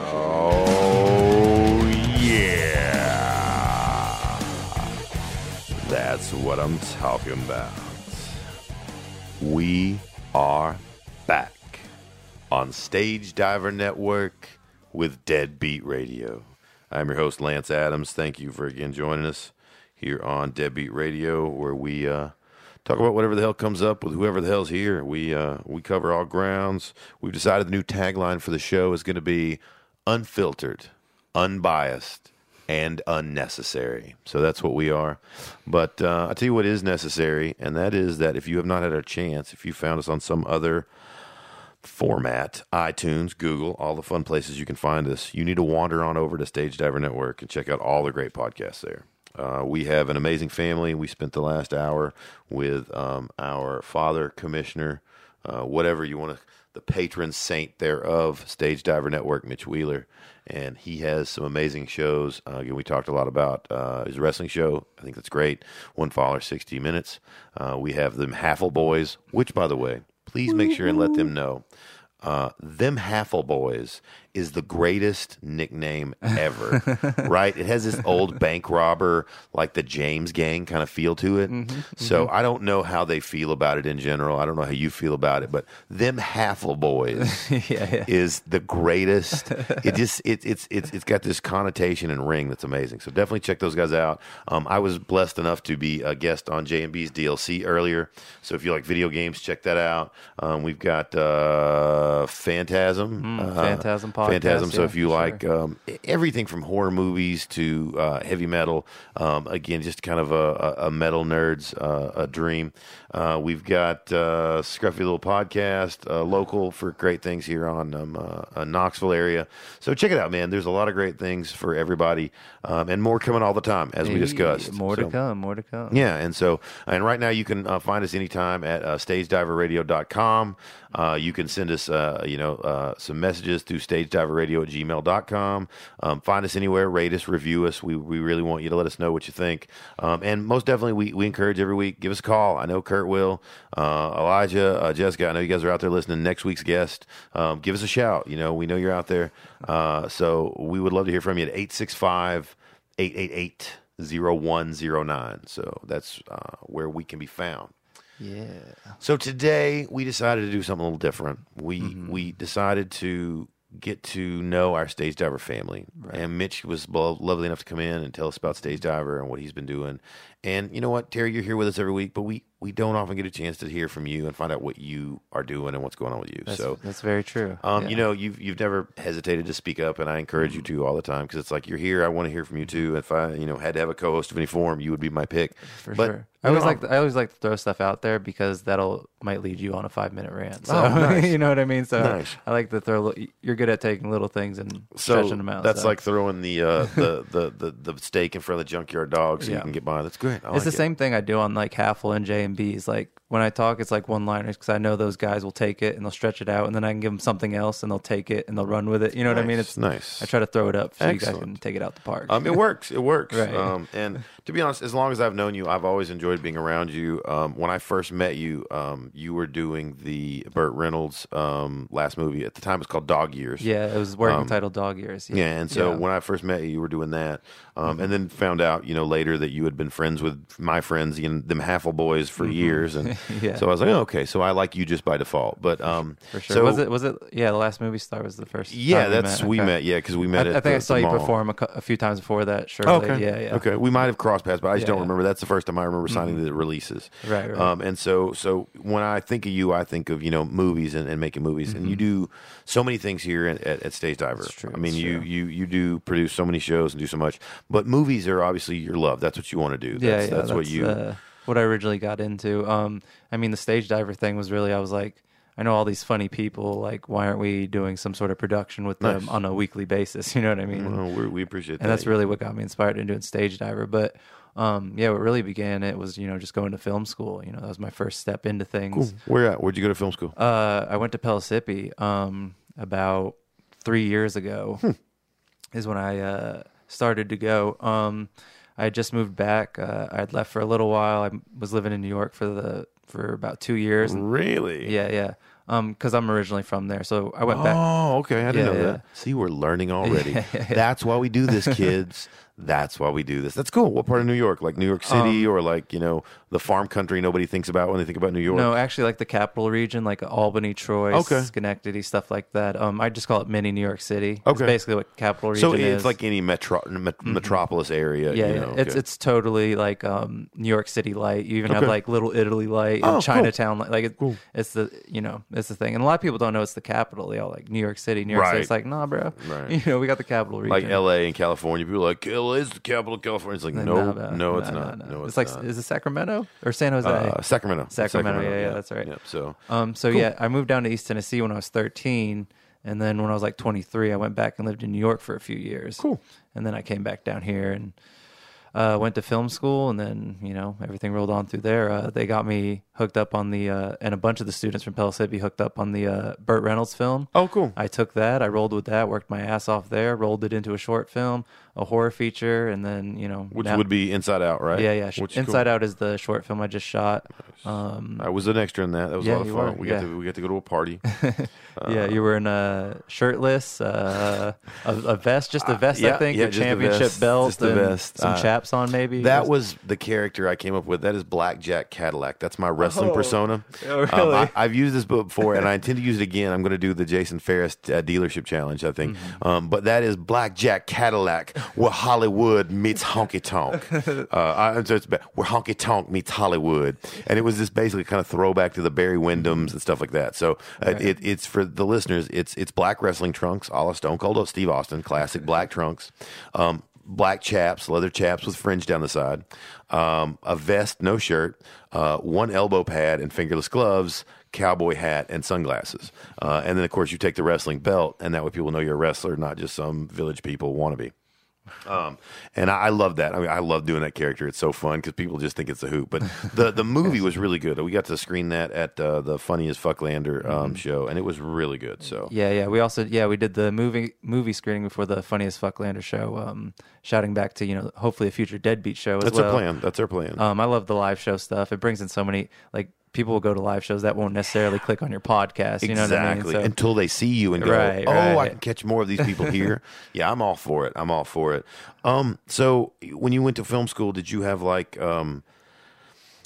Oh. That's what I'm talking about. We are back on Stage Diver Network with Deadbeat Radio. I'm your host, Lance Adams. Thank you for again joining us here on Deadbeat Radio, where we uh, talk about whatever the hell comes up with whoever the hell's here. We uh, we cover all grounds. We've decided the new tagline for the show is going to be unfiltered, unbiased, and unnecessary. So that's what we are. But uh, I'll tell you what is necessary, and that is that if you have not had a chance, if you found us on some other format, iTunes, Google, all the fun places you can find us, you need to wander on over to Stage Diver Network and check out all the great podcasts there. Uh, we have an amazing family. We spent the last hour with um, our father, commissioner, uh, whatever you want to, the patron saint thereof, Stage Diver Network, Mitch Wheeler. And he has some amazing shows. Uh, again, we talked a lot about uh, his wrestling show. I think that's great. One Faller, 60 Minutes. Uh, we have the Haffle Boys, which, by the way, please make sure and let them know. Uh, them Haffle Boys is the greatest nickname ever, right? It has this old bank robber, like the James Gang kind of feel to it. so I don't know how they feel about it in general. I don't know how you feel about it, but them Haffle Boys yeah, yeah. is the greatest. It just it, it's it's it's got this connotation and ring that's amazing. So definitely check those guys out. Um, I was blessed enough to be a guest on J and B's DLC earlier. So if you like video games, check that out. Um, we've got uh, Phantasm, uh, Phantasm podcast, Phantasm. So yeah, if you like um, everything from horror movies to uh, heavy metal, um, again, just kind of a, a, metal nerd's uh, a dream. Uh, we've got uh, Scruffy Little Podcast, uh, local for great things here on um, uh, Knoxville area. So check it out, man. There's a lot of great things for everybody, um, and more coming all the time, as we Hey, discussed. More So- to come. More to come. yeah, and so and right now you can uh, find us anytime at uh, stagediverradio.com. Uh, you can send us, uh, you know, uh, some messages through stagediverradio at gmail.com. Um, find us anywhere, rate us, review us. We, we really want you to let us know what you think. Um, and most definitely, we, we encourage every week, give us a call. I know Kurt will, uh, Elijah, uh, Jessica, I know you guys are out there listening. Next week's guest, um, give us a shout. You know, we know you're out there. Uh, so we would love to hear from you at 865 888 0109. So that's where we can be found. Yeah. So today we decided to do something a little different. We Mm-hmm. we decided to get to know our stage diver family. And Mitch was lovely enough to come in and tell us about stage diver and what he's been doing. And you know what, Terry, you're here with us every week, but we we don't often get a chance to hear from you and find out what you are doing and what's going on with you. That's, so that's very true. um, Yeah. You know, you've you've never hesitated to speak up, and I encourage you to all the time because it's like you're here. I want to hear from you too. If I, you know, had to have a co-host of any form, you would be my pick. for but, sure. I always know, like I always like to throw stuff out there because that'll might lead you on a five minute rant. So Oh, nice. you know what I mean. So Nice. I like to throw. You're good at taking little things and so stretching them out. that's so. like throwing the, uh, the, the the the steak in front of the junkyard dog so you can get by. That's great. I it's like the it. same thing I do on like Haffle and J and B's. Like when I talk, it's like one liners because I know those guys will take it and they'll stretch it out, and then I can give them something else and they'll take it and they'll run with it. You know what I mean? It's nice. I try to throw it up so you guys Excellent. can take it out the park. Um, it works. It works. Right. Um, and to be honest, as long as I've known you, I've always enjoyed being around you. Um, when I first met you, um, you were doing the Burt Reynolds um, last movie. At the time, it was called Dog Years. yeah, it was working title Dog Years. Um, Yeah, and so Yeah. when I first met you, you were doing that, um, and then found out, you know, later that you had been friends with my friends, you know, them Haffle boys for years, and Mm-hmm. Yeah. so I was like, oh, okay, so I like you just by default. But um, for sure. So, was it? Was it? Yeah, the last movie star was the first. Yeah, that's we Okay. met. Yeah, because we met. I, at I think the, I saw you mall. perform a, a few times before that. Sure. Oh, okay. Yeah, yeah. Okay. We might have crossed paths, but I just Yeah, don't yeah. remember. That's the first time I remember signing the releases. Right, right. Um, and so, so when I think of you, I think of you know movies and, and making movies, and you do so many things here at, at, at Stage Diver. It's true, I mean, you true. you you do produce so many shows and do so much, but movies are obviously your love. That's what you want to do. That's, yeah, yeah, that's, what you. uh, what I originally got into. Um, I mean, the stage diver thing was really. I was like, I know all these funny people. Like, why aren't we doing some sort of production with them Nice. on a weekly basis? You know what I mean? Well, we're, we appreciate that. and that's really what got me inspired into doing stage diver. But um, yeah, what really began it was you know just going to film school. You know, that was my first step into things. Cool. Where at? Where'd you go to film school? Uh, I went to Pellissippi um, about three years ago. is when I uh, started to go. Um, I had just moved back. Uh, I had left for a little while. I was living in New York for the for about two years. Really? Yeah, yeah. Um, because I'm originally from there, so I went back. Oh, okay. I didn't Yeah, know yeah. that. See, we're learning already. That's why we do this, kids. That's why we do this. That's cool. What part of New York? Like New York City or like, you know, the farm country nobody thinks about when they think about New York? No, actually, like the capital region, like Albany, Troy, Okay. Schenectady, stuff like that. Um, I just call it mini New York City. It's Okay. basically what capital region is. so is. it's like any metro, met- metropolis area. yeah, you yeah. it's okay. it's totally like um, New York City light. You even have like Little Italy light Oh, cool. and Chinatown light. Like it, it's the you know it's the thing, and a lot of people don't know it's the capital. They all like New York City. New York Right. City. It's like nah, bro. Right. You know we got the capital region. like L.A. and California. People are like LA is the capital of California. It's like no, no, it's no, not. no. It's, it's, like not. is it Sacramento or San Jose? Uh, Sacramento. Sacramento, yeah, yeah, that's right. Yep. So Um, so yeah, I moved down to East Tennessee when I was 13, and then when I was like 23, I went back and lived in New York for a few years. Cool. And then I came back down here and uh, went to film school, and then you know everything rolled on through there. Uh, they got me hooked up on the, uh, and a bunch of the students from Pellissippi hooked up on the uh, Burt Reynolds film. Oh, cool. I took that, I rolled with that, worked my ass off there, rolled it into a short film, a horror feature, and then you know Which now- would be Inside Out, right? yeah, yeah. Which is cool. Inside Out is the short film I just shot. Um, I was an extra in that. That was Yeah, a lot of fun. were, we yeah. got to we got to go to a party. yeah, you were in a shirtless, uh, a, a vest, just a vest, yeah, I think, yeah, a championship vest, belt, just a vest. some Uh, chaps on, maybe. That was the character I came up with. That is Blackjack Cadillac. That's my wrestling Oh. persona. Oh, Um, really? I, I've used this book before, and I intend to use it again. I'm going to do the Jason Ferris uh, dealership challenge, I think. Mm-hmm. Um, but that is Blackjack Cadillac, where Hollywood meets honky tonk. uh, I, it's where honky tonk meets Hollywood, and it was this basically kind of throwback to the Barry Windhams and stuff like that. So uh, Right. it, it's for the listeners. It's it's black wrestling trunks, a la Stone Cold Steve Austin, classic black trunks. Um, black chaps, leather chaps with fringe down the side, um, a vest, no shirt, uh, one elbow pad and fingerless gloves, cowboy hat, and sunglasses. Uh, and then, of course, you take the wrestling belt, and that way people know you're a wrestler, not just some village people wannabe. Um, and I, I love that. I mean, I love doing that character. It's so fun because people just think it's a hoop. But the the movie was really good. We got to screen that at uh, the Funniest Fucklander um, show, and it was really good. So yeah, yeah. We also, yeah, we did the movie movie screening before the funniest Fucklander show. Um, shouting back to you know, hopefully a future Deadbeat show as that's well. our plan. That's our plan. Um, I love the live show stuff. It brings in so many like people will go to live shows that won't necessarily click on your podcast. You know what I mean? exactly. So- Until they see you and go, Right, "Oh, I can catch more of these people here." yeah, I'm all for it. I'm all for it. Um, so when you went to film school, did you have like um?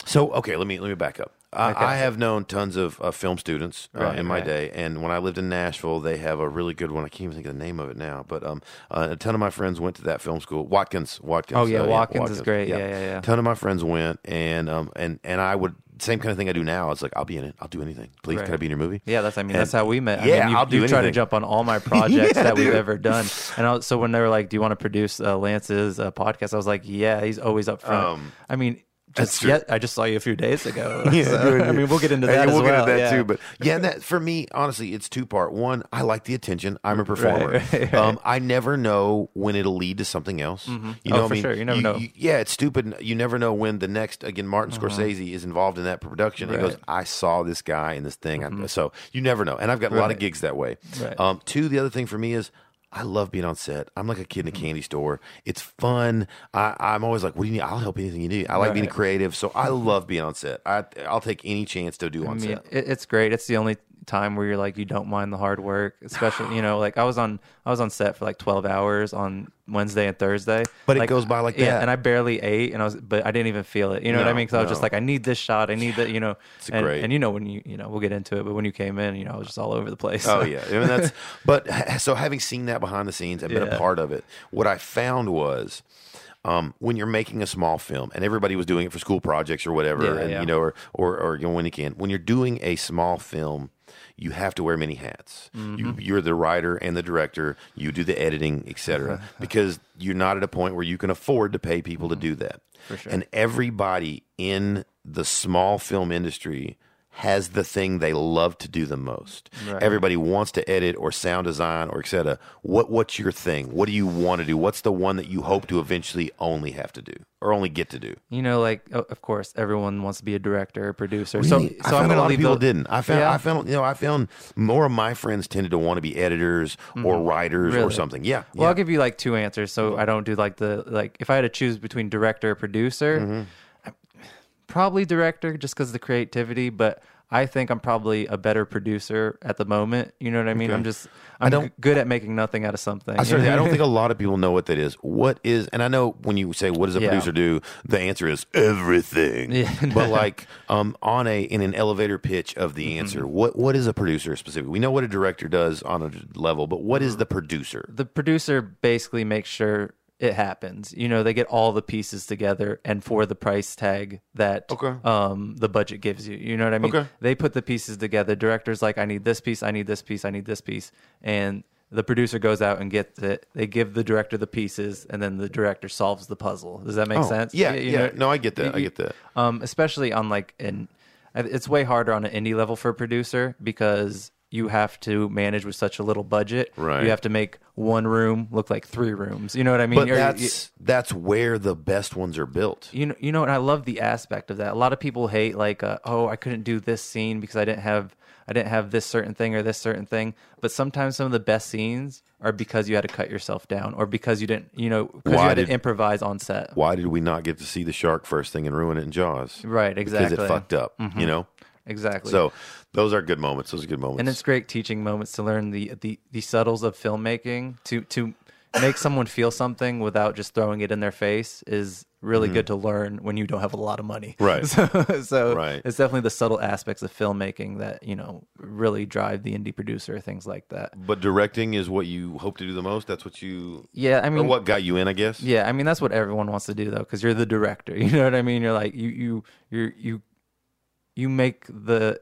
So okay, let me let me back up. I, Okay. I have known tons of uh, film students uh, Right, in my right. day, and when I lived in Nashville, they have a really good one. I can't even think of the name of it now, but um, uh, a ton of my friends went to that film school. Watkins, Watkins. Oh, yeah, uh, Watkins is great. Yeah, yeah, yeah. A ton of my friends went, and um, and and I would same kind of thing I do now. It's like I'll be in it. I'll do anything. Please, Right. can I be in your movie? Yeah, that's I mean And- that's how we met. I Yeah, mean, you, I'll do you try to anything. jump on all my projects Yeah, that we've dude. ever done. And I, was- so when they were like, "Do you want to produce uh, Lance's uh, podcast?" I was like, "Yeah, he's always up front." Um, I mean, just yet I just saw you a few days ago. Yeah, So, I mean, we'll get into that we'll get into that yeah. too. But yeah, that for me, honestly, it's two part. One, I like the attention. I'm a performer. right, right. Um, I never know when it'll lead to something else. You Oh, know, what for I mean, sure. You never know. yeah, it's stupid. You never know when the next again. Martin Scorsese is involved in that production. He. Goes, Mm-hmm. "I saw this guy in this thing." I- So you never know. And I've got a lot of gigs that way. Right. Um, two, the other thing for me is. I love being on set. I'm like a kid in a Mm-hmm. candy store. It's fun. I, I'm always like, "What do you need? I'll help anything you need." I like being creative, so I love being on set. I, I'll take any chance to do I on mean, set. it, it's great. It's the only time where you're like you don't mind the hard work, especially you know, like I was on I was on set for like 12 hours on Wednesday and Thursday. But it goes by like yeah, that. and I barely ate, and I was, but I didn't even feel it. You know what I mean? Because I was just like, I need this shot. I need that. You know, It's and, great. and you know when you you know we'll get into it, but when you came in, you know, I was just all over the place. Oh yeah, I mean that's. But so having seen that behind the scenes and been a part of it, what I found was. Um, when you're making a small film, and everybody was doing it for school projects or whatever, Yeah, and yeah. you know, or, or or you know, when you can, when you're doing a small film, you have to wear many hats. Mm-hmm. You, you're the writer and the director. You do the editing, etc. because you're not at a point where you can afford to pay people to do that. Sure. And everybody in the small film industry has the thing they love to do the most. Right. Everybody wants to edit or sound design or etc. What what's your thing? What do you want to do? What's the one that you hope to eventually only have to do or only get to do? You know, like of course, everyone wants to be a director or producer. Really? So, so I'm going to lot of leave people the, didn't. I found, Yeah. I found, you know, I found more of my friends tended to want to be editors or writers or Mm-hmm. Really? something. Yeah, Well, yeah. I'll give you like two answers, so I don't do like the like. If I had to choose between director or producer, Mm-hmm. I- probably director, just because of the creativity. But I think I'm probably a better producer at the moment. You know what I mean? Okay. I'm just I'm don't- g- good at making nothing out of something. I, certainly. I don't think a lot of people know what that is. What is, and I know when you say what does a Yeah. producer do, the answer is everything. Yeah. but like um, on a in an elevator pitch of the answer, Mm-hmm. what what is a producer specifically? We know what a director does on a level, but what is the producer? the producer basically makes sure it happens. You know, they get all the pieces together and for the price tag that Okay. um the budget gives you. You know what I mean? Okay. They put the pieces together. Director's like, I need this piece, I need this piece, I need this piece. And the producer goes out and gets it. They give the director the pieces, and then the director solves the puzzle. Does that make Oh, sense? yeah, You yeah. know- No, I get that. I get that. um, especially on like an, it's way harder on an indie level for a producer because you have to manage with such a little budget. Right. You have to make one room look like three rooms. You know what I mean? But You're- that's that's where the best ones are built. you know, you know, and I love the aspect of that. A lot of people hate like, uh, oh, I couldn't do this scene because I didn't have, I didn't have this certain thing or this certain thing. But sometimes some of the best scenes are because you had to cut yourself down or because you didn't, you know, because you had did- to improvise on set. Why did we not get to see the shark first thing and ruin it in Jaws? Right, exactly. Mm-hmm. it fucked up. You know. Exactly. So those are good moments. Those are good moments. and it's great teaching moments to learn the the the subtles of filmmaking to to make someone feel something without just throwing it in their face is really good to learn when you don't have a lot of money. Mm-hmm. Right. So, so Right. it's definitely the subtle aspects of filmmaking that you know really drive the indie producer, things like that. But directing is what you hope to do the most. That's what you, Yeah, I mean, what got you in, I guess. yeah, I mean that's what everyone wants to do though, because you're the director. You know what I mean? You're like you you you you you make the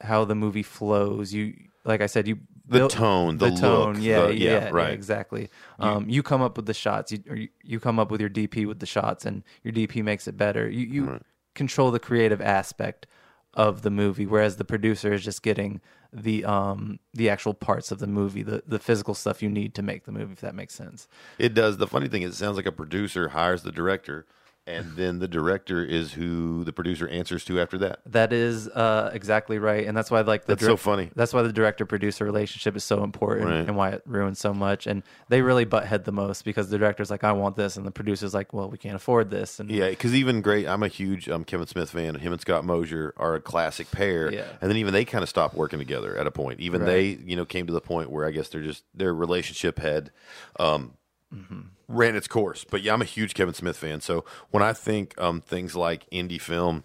how the movie flows. You like I said, you The build- tone, the tone. look, Yeah, the- yeah, yeah, yeah, right. exactly. Um, you come up with the shots, you, or you, you come up with your DP with the shots, and your DP makes it better. You you control the creative aspect of the movie, whereas the producer is just getting the um the actual parts of the movie, the the physical stuff you need to make the movie. If that makes sense. It does. The funny thing is, it sounds like a producer hires the director, and then the director is who the producer answers to after that. That is uh, exactly right, and that's why like the That's so funny. That's why the director producer relationship is so important, Right. and why it ruins so much. And they really butt head the most because the director's like, "I want this," and the producer's like, "Well, we can't afford this." And Yeah, because even great, I'm a huge um, Kevin Smith fan. Him and Scott Mosier are a classic pair, Yeah. and then even they kind of stopped working together at a point. Even Right. they, you know, came to the point where I guess they're just their relationship had um, Mm-hmm. ran its course. But yeah, I'm a huge Kevin Smith fan. So when I think um, things like indie film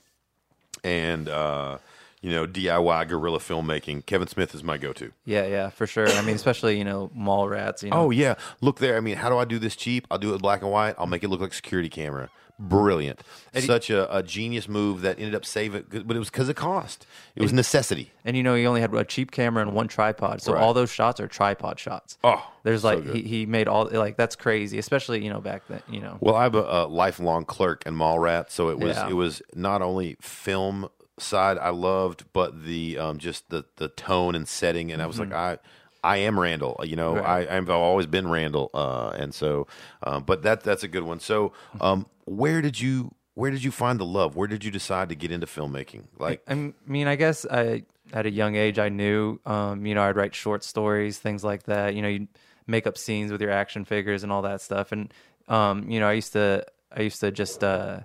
and uh, you know DIY guerrilla filmmaking, Kevin Smith is my go-to. yeah, yeah, for sure. I mean, especially you know mall rats. You know, Oh yeah, look there. I mean, how do I do this cheap? I'll do it black and white. I'll make it look like security camera. Brilliant. Such a, a genius move that ended up saving, but it was because of cost. It was necessity. and you know he only had a cheap camera and one tripod, so Right. all those shots are tripod shots. Oh, there's so like good. he, he made all like that's crazy, especially you know back then. You know, Well, I'm a, a lifelong clerk in Mallrat, so it was Yeah. it was not only film side I loved, but the um, just the the tone and setting, and I was like I. I am Randall, you know. Mm-hmm. I, I've always been Randall, uh, and so, um, but that that's a good one. So, um, where did you where did you find the love? Where did you decide to get into filmmaking? Like, I mean, I guess I at a young age I knew, um, you know, I'd write short stories, things like that. You know, you make up scenes with your action figures and all that stuff. And um, you know, I used to, I used to just, uh,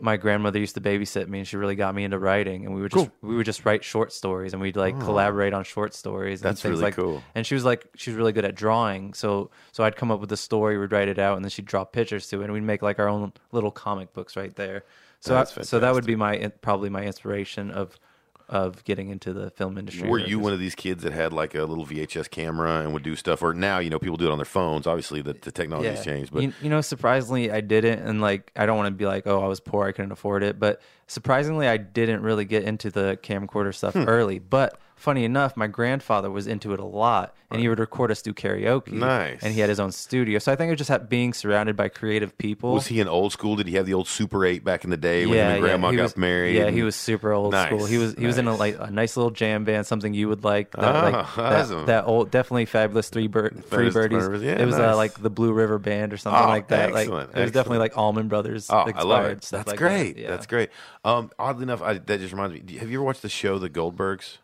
my grandmother used to babysit me, and she really got me into writing. And we would just, we would just write short stories, and we'd like ah. collaborate on short stories. And That's things really like, cool. And she was like, she was really good at drawing. So, so I'd come up with a story, we'd write it out, and then she'd draw pictures to it, and we'd make like our own little comic books right there. So, I, so that would be my probably my inspiration of of getting into the film industry. Were you just- one of these kids that had like a little VHS camera and would do stuff? Or now, you know, people do it on their phones. Obviously, the, the technology's changed, but you, you know, surprisingly, I didn't, and like I don't want to be like, oh, I was poor, I couldn't afford it, but surprisingly, I didn't really get into the camcorder stuff Hmm. early. But funny enough, my grandfather was into it a lot, and he would record us do karaoke. Nice. And he had his own studio. So I think it was just had being surrounded by creative people. Was he an old school? Did he have the old Super Eight back in the day when him and Grandma he got was, married? Yeah, and- he was super old Nice, school. He was he was in a nice. like a nice little jam band, something you would like. That, Ah, like, awesome. that old, definitely fabulous three bird, three birdies. Yeah, it was nice. uh, like the Blue River Band or something Oh, like that. Like excellent, it was definitely like Allman Brothers. Oh, I love it. That's like great. That. Yeah. That's great. Um, oddly enough, I, that just reminds me. Have you ever watched the show The Goldbergs?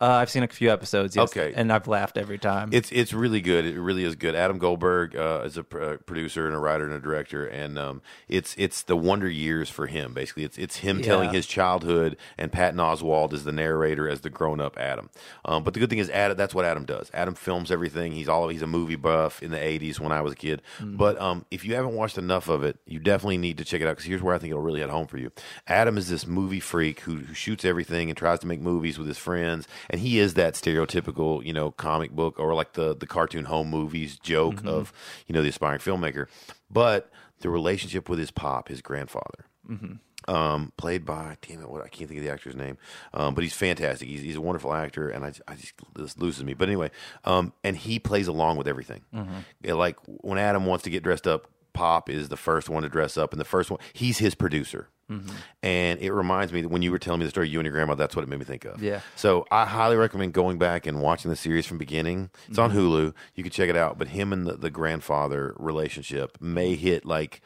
Uh, I've seen a few episodes. Yes, Okay. and I've laughed every time. It's it's really good. It really is good. Adam Goldberg uh, is a pr- uh, producer and a writer and a director, and um, it's it's the wonder years for him. Basically, it's it's him telling his childhood, and Patton Oswalt is the narrator as the grown up Adam. Um, but the good thing is, Adam that's what Adam does. Adam films everything. He's all he's a movie buff in the '80s when I was a kid. Mm-hmm. But um, if you haven't watched enough of it, you definitely need to check it out because here's where I think it'll really hit home for you. Adam is this movie freak who, who shoots everything and tries to make movies with his friends, and he is that stereotypical, you know, comic book or like the the cartoon home movies joke Mm-hmm. of you know the aspiring filmmaker. But the relationship with his pop, his grandfather, um, played by damn it, what I can't think of the actor's name, um, but he's fantastic. He's, he's a wonderful actor, and I, I just this loses me. But anyway, um, and he plays along with everything. Yeah, like when Adam wants to get dressed up, Pop is the first one to dress up, and the first one he's his producer. Mm-hmm. And it reminds me that when you were telling me the story, you and your grandma, that's what it made me think of. Yeah. So I highly recommend going back and watching the series from beginning. It's on mm-hmm. Hulu. You can check it out. But him and the, the grandfather relationship may hit like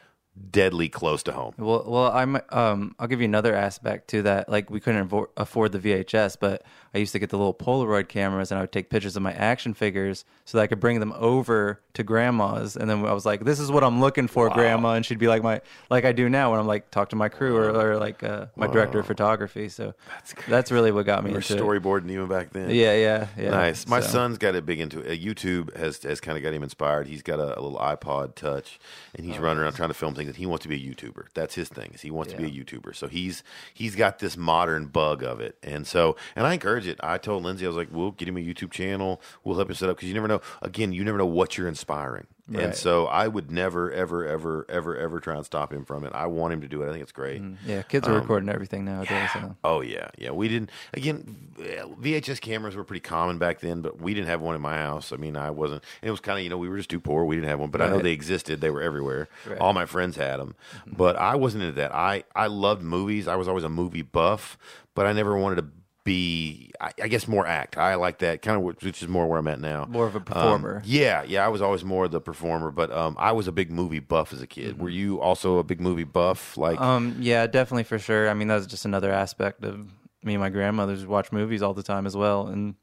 deadly close to home. Well, well, I'm um, I'll give you another aspect to that. Like we couldn't avo- afford the VHS, but I used to get the little Polaroid cameras, and I would take pictures of my action figures so that I could bring them over to grandma's. And then I was like, "This is what I'm looking for, grandma," and she'd be like, "My like I do now when I'm like talk to my crew or, or like uh, my director of photography." So that's, that's really what got me We were into it. storyboarding even back then. Yeah, yeah, yeah. Nice. My So- son's got it big into it. Uh, YouTube has has kind of got him inspired. He's got a, a little iPod Touch, and Oh, he's running around trying to film things. And he wants to be a YouTuber. That's his thing. Is he wants to be a YouTuber. So he's he's got this modern bug of it. And so, and I encourage it. I told Lindsay, I was like, "We'll get him a YouTube channel. We'll help him set up because you never know. Again, you never know what you're inspiring." And so, I would never, ever, ever, ever, ever try and stop him from it. I want him to do it. I think it's great. Mm-hmm. Yeah, kids are um, recording everything nowadays. So. Oh yeah, yeah. We didn't. Again, VHS cameras were pretty common back then, but we didn't have one in my house. I mean, I wasn't. It was kind of you know we were just too poor. We didn't have one, but I know they existed. They were everywhere. Right. All my friends had them, mm-hmm. but I wasn't into that. I I loved movies. I was always a movie buff, but I never wanted to be. I, I guess more act. I like that kind of, which is more where I'm at now. More of a Um, performer. yeah, yeah. I was always more the performer, but um, I was a big movie buff as a kid. Were you also a big movie buff? Like, Um, yeah, definitely for sure. I mean, that's just another aspect of me and my grandmother's watch movies all the time as well, and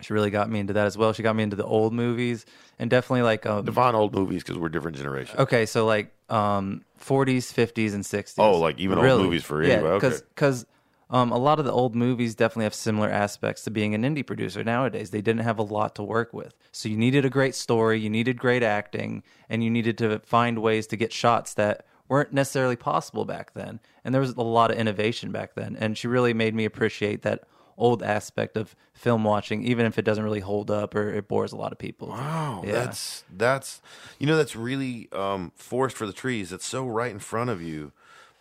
she really got me into that as well. She got me into the old movies and definitely like um, define old movies because we're different generations. okay, so like um 40s, 50s, and 60s. Oh, like even old movies for yeah, anybody. Okay. because um, a lot of the old movies definitely have similar aspects to being an indie producer nowadays. They didn't have a lot to work with, so you needed a great story, you needed great acting, and you needed to find ways to get shots that weren't necessarily possible back then. And there was a lot of innovation back then, and she really made me appreciate that old aspect of film watching, even if it doesn't really hold up or it bores a lot of people. Wow, Yeah. that's that's you know that's really um, forest for the trees. It's so right in front of you,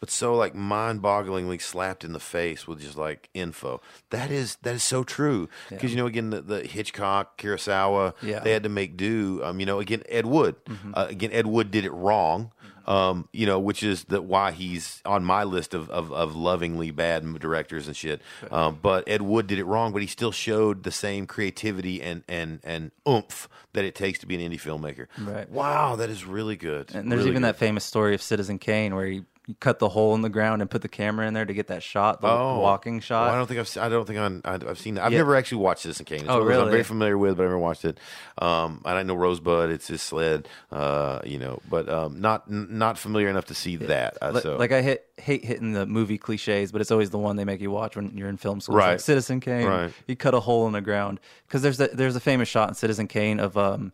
but so like mind-bogglingly slapped in the face with just like info. That is that is so true because you know again the, the Hitchcock, Kurosawa, Yeah. they had to make do. Um, you know again Ed Wood, uh, again Ed Wood did it wrong. Um, you know, which is that why he's on my list of, of, of lovingly bad directors and shit. Um, but Ed Wood did it wrong, but he still showed the same creativity and, and, and oomph that it takes to be an indie filmmaker. Right. Wow, that is really good. And there's Really even good. that famous story of Citizen Kane where he, cut the hole in the ground and put the camera in there to get that shot, the Oh. walking Well, shot. I don't think I've I don't think I'm, I- I've seen that. I've Yeah. never actually watched Citizen Kane. It's Oh, those I'm very familiar with, but I never watched it. Um, and I know Rosebud. It's his sled. Uh, you know, but um, not n- not familiar enough to see that. Uh, so Like I hit, hate hitting the movie cliches, but it's always the one they make you watch when you're in film school. Right. Like Citizen Kane, Right. he cut a hole in the ground because there's a, there's a famous shot in Citizen Kane of um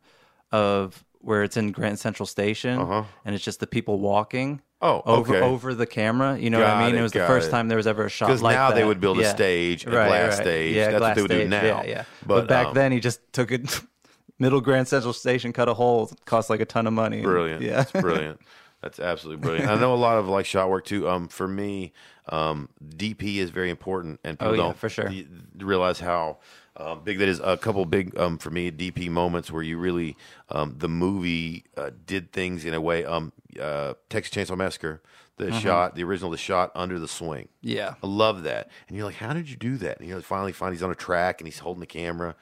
of where it's in Grand Central Station and it's just the people walking. Oh, over okay. over the camera. You know what I mean? it, It was the first it. time there was ever a shot Because like now they would build a Yeah. stage, a Right, glass right. stage. Yeah, That's what they would do now. Yeah, yeah. But, But, back um, then, he just took it. Middle Grand Central Station, cut a hole, cost like a ton of money. brilliant. Yeah. It's brilliant. That's absolutely brilliant. I know a lot of like shot work too. Um, for me, um, DP is very important, and people Oh, yeah, don't for sure. realize how Um, big that is a couple big um, for me DP moments where you really um, the movie uh, did things in a way. Um, uh, Texas Chainsaw Massacre, the shot, the original, the shot under the swing. Yeah. I love that. And you're like, how did you do that? And you know, finally find he's on a track and he's holding the camera.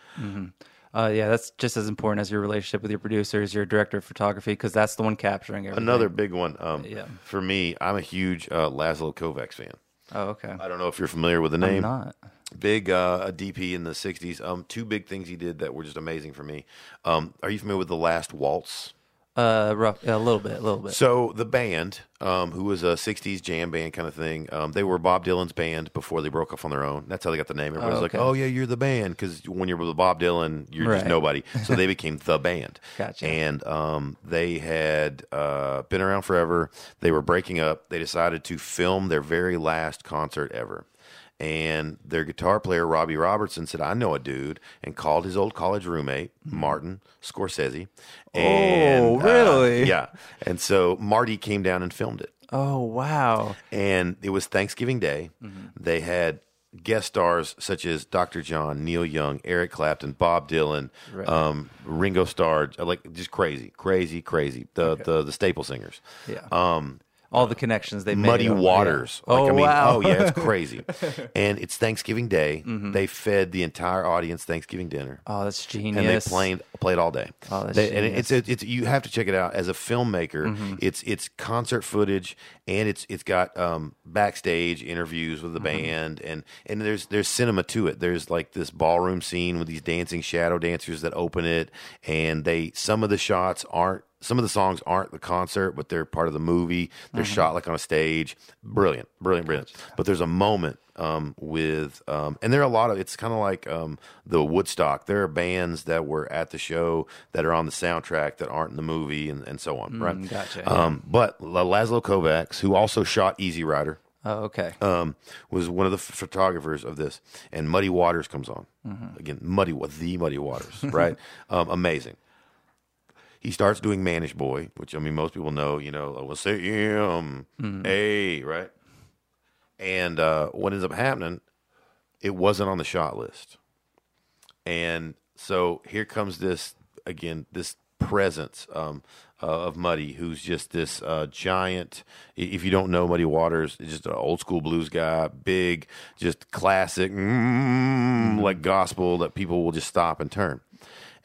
Uh, yeah, that's just as important as your relationship with your producers, your director of photography, because that's the one capturing everything. Another big one. Um, Yeah. For me, I'm a huge uh, Laszlo Kovacs fan. Oh, okay. I don't know if you're familiar with the I'm name. not. Big uh, a DP in the '60s. Um, two big things he did that were just amazing for me. Um, are you familiar with the Last Waltz? Uh, rough, a little bit, a little bit. So the band, um, who was a '60s jam band kind of thing, um, they were Bob Dylan's band before they broke off on their own. That's how they got the name. Everybody's Oh, like, "Oh yeah, you're the band," because when you're with Bob Dylan, you're just nobody. So they became the band. Gotcha. And um, they had uh, been around forever. They were breaking up. They decided to film their very last concert ever. And their guitar player Robbie Robertson said, "I know a dude," and called his old college roommate Martin Scorsese. And, Oh, uh, really? yeah. And so Marty came down and filmed it. oh, wow. And it was Thanksgiving Day. They had guest stars such as Dr. John, Neil Young, Eric Clapton, Bob Dylan, Right. um, Ringo Starr, like just crazy, crazy, crazy. The the, the staple singers. Yeah. Um, All the connections they made. Muddy Oh, yeah. Waters. Like, oh, I mean, wow. oh yeah, it's crazy. and it's Thanksgiving Day. Mm-hmm. They fed the entire audience Thanksgiving dinner. oh, that's genius. and they played played all day. Oh, that's They- and genius. it's, it's you have to check it out as a filmmaker. It's it's concert footage and it's it's got um, backstage interviews with the band and and there's there's cinema to it. There's like this ballroom scene with these dancing shadow dancers that open it, and they some of the shots aren't. Some of the songs aren't the concert, but they're part of the movie. They're shot like on a stage. Brilliant, brilliant, brilliant. But there's a moment um, with, um, and there are a lot of. It's kind of like um, the Woodstock. There are bands that were at the show that are on the soundtrack that aren't in the movie, and, and so on. right? gotcha, Um, but La- Laszlo Kovacs, who also shot Easy Rider, Oh, okay. um, was one of the photographers of this. And Muddy Waters comes on again. Muddy, the Muddy Waters, right? um, amazing. He starts doing Mannish Boy, which I mean most people know. You know, we'll say him, hey, right? And uh, what ends up happening, it wasn't on the shot list. And so here comes this again, this presence um, uh, of Muddy, who's just this uh, giant. If you don't know Muddy Waters, just an old school blues guy, big, just classic, mm, like gospel that people will just stop and turn.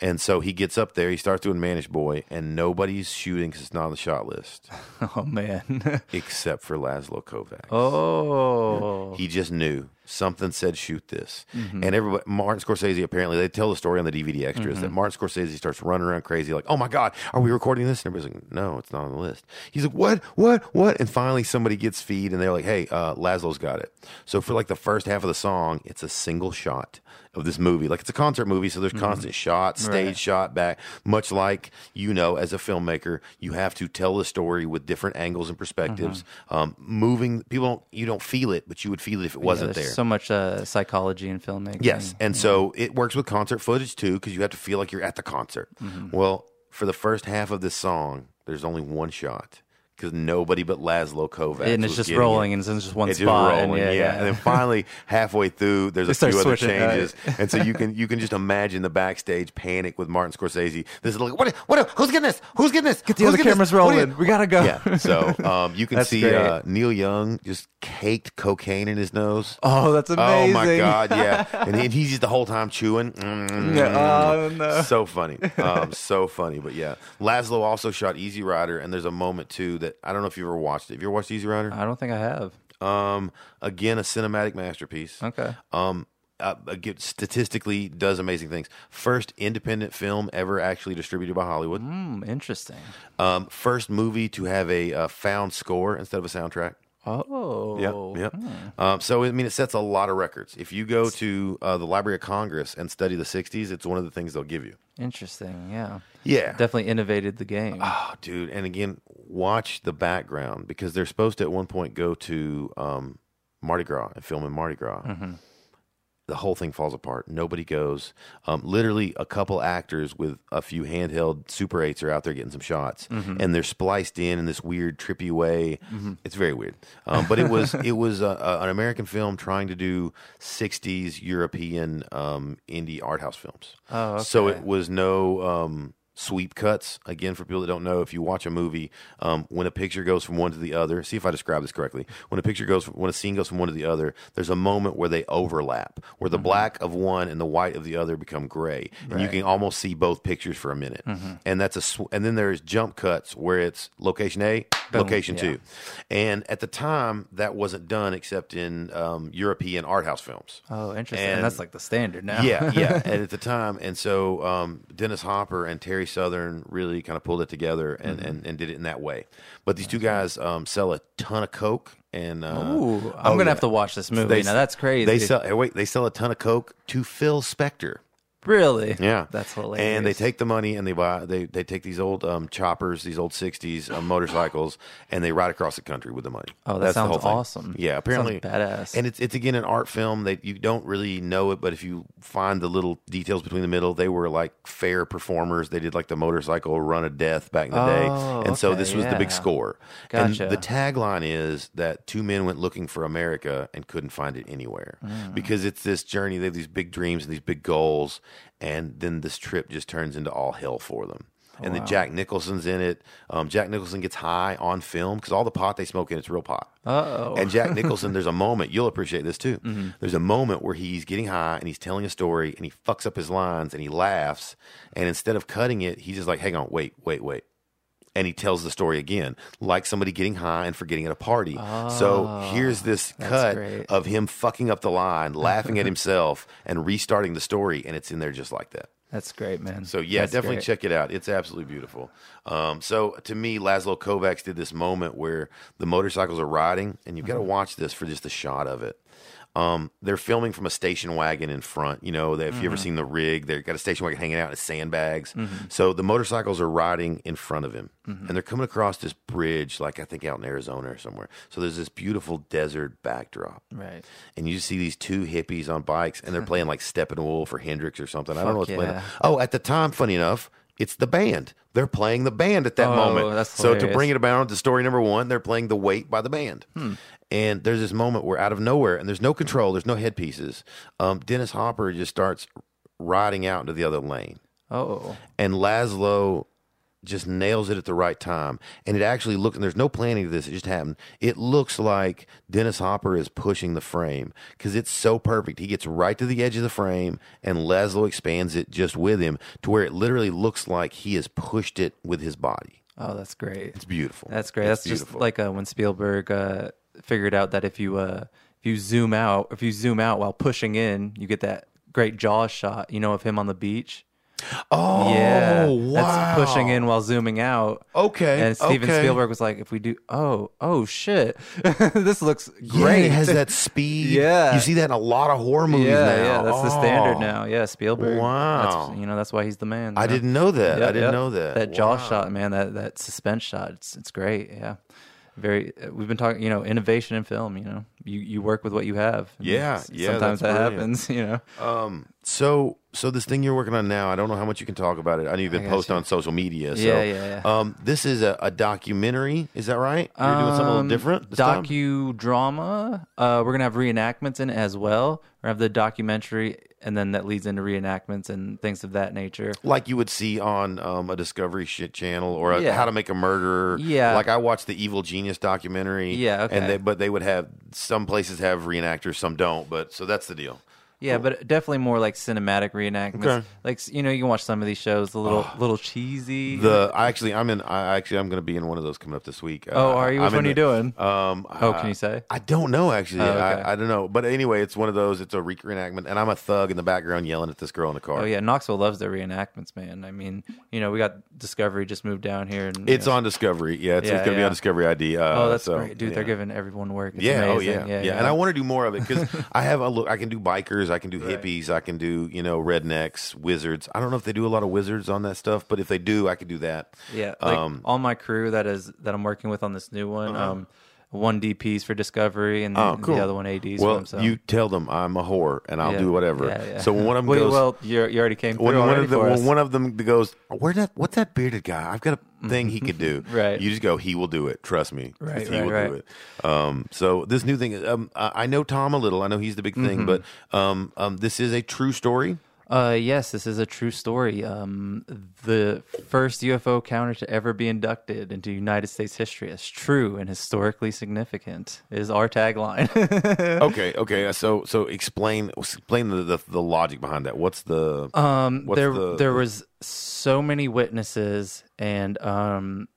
And so he gets up there, he starts doing Mannish Boy, and nobody's shooting because it's not on the shot list oh, man. except for Laszlo Kovacs. oh. He just knew something said shoot this, Mm-hmm. and everybody. Martin Scorsese apparently they tell the story on the DVD extras Mm-hmm. that Martin Scorsese starts running around crazy like, "Oh my god, are we recording this?" And everybody's like, "No, it's not on the list." He's like, "What? What? What?" And finally somebody gets feed, and they're like, "Hey, uh, Laszlo's got it." So for like the first half of the song, it's a single shot of this movie. Like it's a concert movie, so there's constant shots, stage Mm-hmm. Right. shot back. Much like you know, as a filmmaker, you have to tell the story with different angles and perspectives. Mm-hmm. Um, moving people, don't, you don't feel it, but you would feel it if it wasn't there. So much uh, psychology in filmmaking. Yes, and so it works with concert footage too because you have to feel like you're at the concert. Mm-hmm. Well, for the first half of this song, there's only one shot because nobody but Laszlo Kovacs and it's just rolling, it. and it's just one It's spot. just and rolling, yeah, yeah, yeah. And then finally, halfway through, there's a few other changes, and so you can you can just imagine the backstage panic with Martin Scorsese. This is like, what? What? Who's getting this? Who's getting this? Get the other cameras rolling. We gotta go. Yeah. So um, you can see uh, Neil Young just caked cocaine in his nose. Oh, that's amazing. Oh my god, yeah, and he- he's just the whole time chewing. Mm. Yeah, oh, no. So funny, um, so funny. But yeah, Laszlo also shot Easy Rider, and there's a moment too that I don't know if you've ever watched it. Have you ever watched Easy Rider? I don't think I have. Um, again, a cinematic masterpiece. Okay. Um, uh, statistically does amazing things. First independent film ever actually distributed by Hollywood. Hmm, interesting. Um, first movie to have a uh, found score instead of a soundtrack. Oh. Yeah, yeah. Um, so I mean, it sets a lot of records. If you go to uh, the Library of Congress and study the '60s, it's one of the things they'll give you. Interesting. Yeah. Yeah, Definitely innovated the game. Oh, dude. And again, watch the background because they're supposed to at one point go to um, Mardi Gras and film in Mardi Gras. The whole thing falls apart. Nobody goes. Um, literally, a couple actors with a few handheld Super 8s are out there getting some shots, and they're spliced in in this weird, trippy way. It's very weird. Um, but it was it was a, a, an American film trying to do 60s European um, indie art house films. Oh, So it was no um, sweep cuts. Again, for people that don't know, if you watch a movie, um, when a picture goes from one to the other, see if I describe this correctly. When a picture goes, when a scene goes from one to the other, there's a moment where they overlap, where the black of one and the white of the other become gray, and you can almost see both pictures for a minute. And that's a, sw- and then there's jump cuts where it's location A, location yeah. two, and at the time that wasn't done except in um, European art house films. Oh, interesting. And- that's like the standard now. Yeah, yeah. and at the time, and so um, Dennis Hopper and Terry Southern really kind of pulled it together and, Mm-hmm. and, and did it in that way. But these two guys um, sell a ton of coke and uh, Ooh, I'm oh, gonna yeah. have to watch this movie. They- now that's crazy. They sell. hey, Wait, they sell a ton of coke to Phil Spector. Really. Yeah, that's hilarious. And they take the money and they buy they they take these old um, choppers, these old '60s um, motorcycles, and they ride across the country with the money. Oh, that That's the sounds whole thing. awesome. Yeah, apparently Sounds badass. And it's it's again an art film that you don't really know it, but if you find the little details between the middle, they were like fair performers. They did like the motorcycle run of death back in the day, Oh, and so this was the big score. Gotcha. And the tagline is that two men went looking for America and couldn't find it anywhere Mm. because it's this journey. They have these big dreams and these big goals, and then this trip just turns into all hell for them. And then Jack Nicholson's in it. Um, Jack Nicholson gets high on film because all the pot they smoke in it's real pot. Uh-oh. And Jack Nicholson, there's a moment you'll appreciate this too. There's a moment where he's getting high and he's telling a story and he fucks up his lines and he laughs. And instead of cutting it, he's just like, "Hang on, wait, wait, wait." And he tells the story again, like somebody getting high and forgetting at a party. so here's this cut great. of him fucking up the line, laughing at himself, and restarting the story, and it's in there just like that. That's great, man. So yeah, That's definitely great. check it out. It's absolutely beautiful. Um, so to me, Laszlo Kovacs did this moment where the motorcycles are riding, and you've got to Mm-hmm. watch this for just a shot of it. Um, they're filming from a station wagon in front. You know, if you ever Mm-hmm. seen the rig, they've got a station wagon hanging out in sandbags. So the motorcycles are riding in front of him, Mm-hmm. and they're coming across this bridge, like I think out in Arizona or somewhere. So there's this beautiful desert backdrop Right. and you see these two hippies on bikes, and they're playing like Steppenwolf or Hendrix or something. I don't know what's Fuck playing. Oh, at the time, funny enough, it's the band. They're playing the band at that Oh, moment. so to bring it about to story number one, they're playing "The Weight" by the band. Hmm. And there's this moment where, out of nowhere, and there's no control, there's no headpieces. Um, Dennis Hopper just starts riding out into the other lane Oh. and Laszlo just nails it at the right time. And it actually looks, and there's no planning to this, it just happened. It looks like Dennis Hopper is pushing the frame because it's so perfect. He gets right to the edge of the frame, and Laszlo expands it just with him to where it literally looks like he has pushed it with his body. Oh, that's great. It's beautiful. That's great. It's That's just beautiful. like uh, when Spielberg uh, figured out that if you uh, if you zoom out, if you zoom out while pushing in, you get that great jaw shot. You know, of him on the beach. Oh, yeah, wow. that's pushing in while zooming out. Okay. And Steven okay. Spielberg was like, if we do, oh, oh shit, this looks Yeah, great. it has that speed. Yeah. You see that in a lot of horror movies yeah, now. yeah, that's the standard Oh. now. Yeah, Spielberg. Wow. That's, you know, that's why he's the man. I know? didn't know that. Yep, I didn't yep. know that. That jaw Wow. shot, man. That that suspense shot. It's it's great. Yeah, very. uh, We've been talking. You know, innovation in film. You know, you you work with what you have. Yeah, yeah, Sometimes that brilliant. happens. You know. Um. So, so this thing you're working on now, I don't know how much you can talk about it. I know you've been posting on social media. So, Yeah, yeah, yeah. Um, this is a, a documentary. Is that right? You're doing something a little Um, different. This time? Docu drama. Uh, we're gonna have reenactments in it as well. We're gonna have the documentary, and then that leads into reenactments and things of that nature. like you would see on um, a Discovery shit channel or a Yeah. How to Make a Murderer. Yeah. Like I watched the Evil Genius documentary. Yeah, okay. And they, but they would have some places have reenactors, some don't. But so that's the deal. Yeah, but definitely more like cinematic reenactments. Okay. Like you know, you can watch some of these shows, a little little cheesy. The I actually I'm in. I actually I'm going to be in one of those coming up this week. Oh, Uh, are you? I'm Which one are you doing? Um, Oh, uh, can you say? I don't know actually. Oh, okay. I, I don't know. But anyway, it's one of those. It's a reenactment, and I'm a thug in the background yelling at this girl in the car. Oh yeah, Knoxville loves their reenactments, man. I mean, you know, we got Discovery just moved down here, and It's know- on Discovery. Yeah, it's, Yeah, it's going to be on Discovery ID. Uh, Oh, that's so, great, dude. yeah. They're giving everyone work. It's yeah, amazing. oh yeah. yeah, And I want to do more of it because I have a look. I can do bikers, I can do hippies, I can do you know rednecks, wizards. I don't know if they do a lot of wizards on that stuff, but if they do, I could do that. Yeah, like Um, all my crew that is that I'm working with on this new one. Uh-huh. Um, one DPs for Discovery and Oh, cool. the other one ADs. for Well, him, so. you tell them I'm a whore and I'll Yeah. do whatever. Yeah, yeah. So when one of them well, goes, well, you already came through when one already of the us. one of them goes, where that what's that bearded guy? I've got a thing he could do. Right. You just go, he will do it. Trust me. Right, he right, will right. do it. Um, so this new thing, um, I I know Tom a little. I know he's the big Mm-hmm. thing, but um, um, this is a true story. Uh, yes, this is a true story. Um, the first UFO counter to ever be inducted into United States history as true and historically significant is our tagline. okay, okay. So so explain explain the, the the logic behind that. What's the um, What's there the- there was so many witnesses, and um,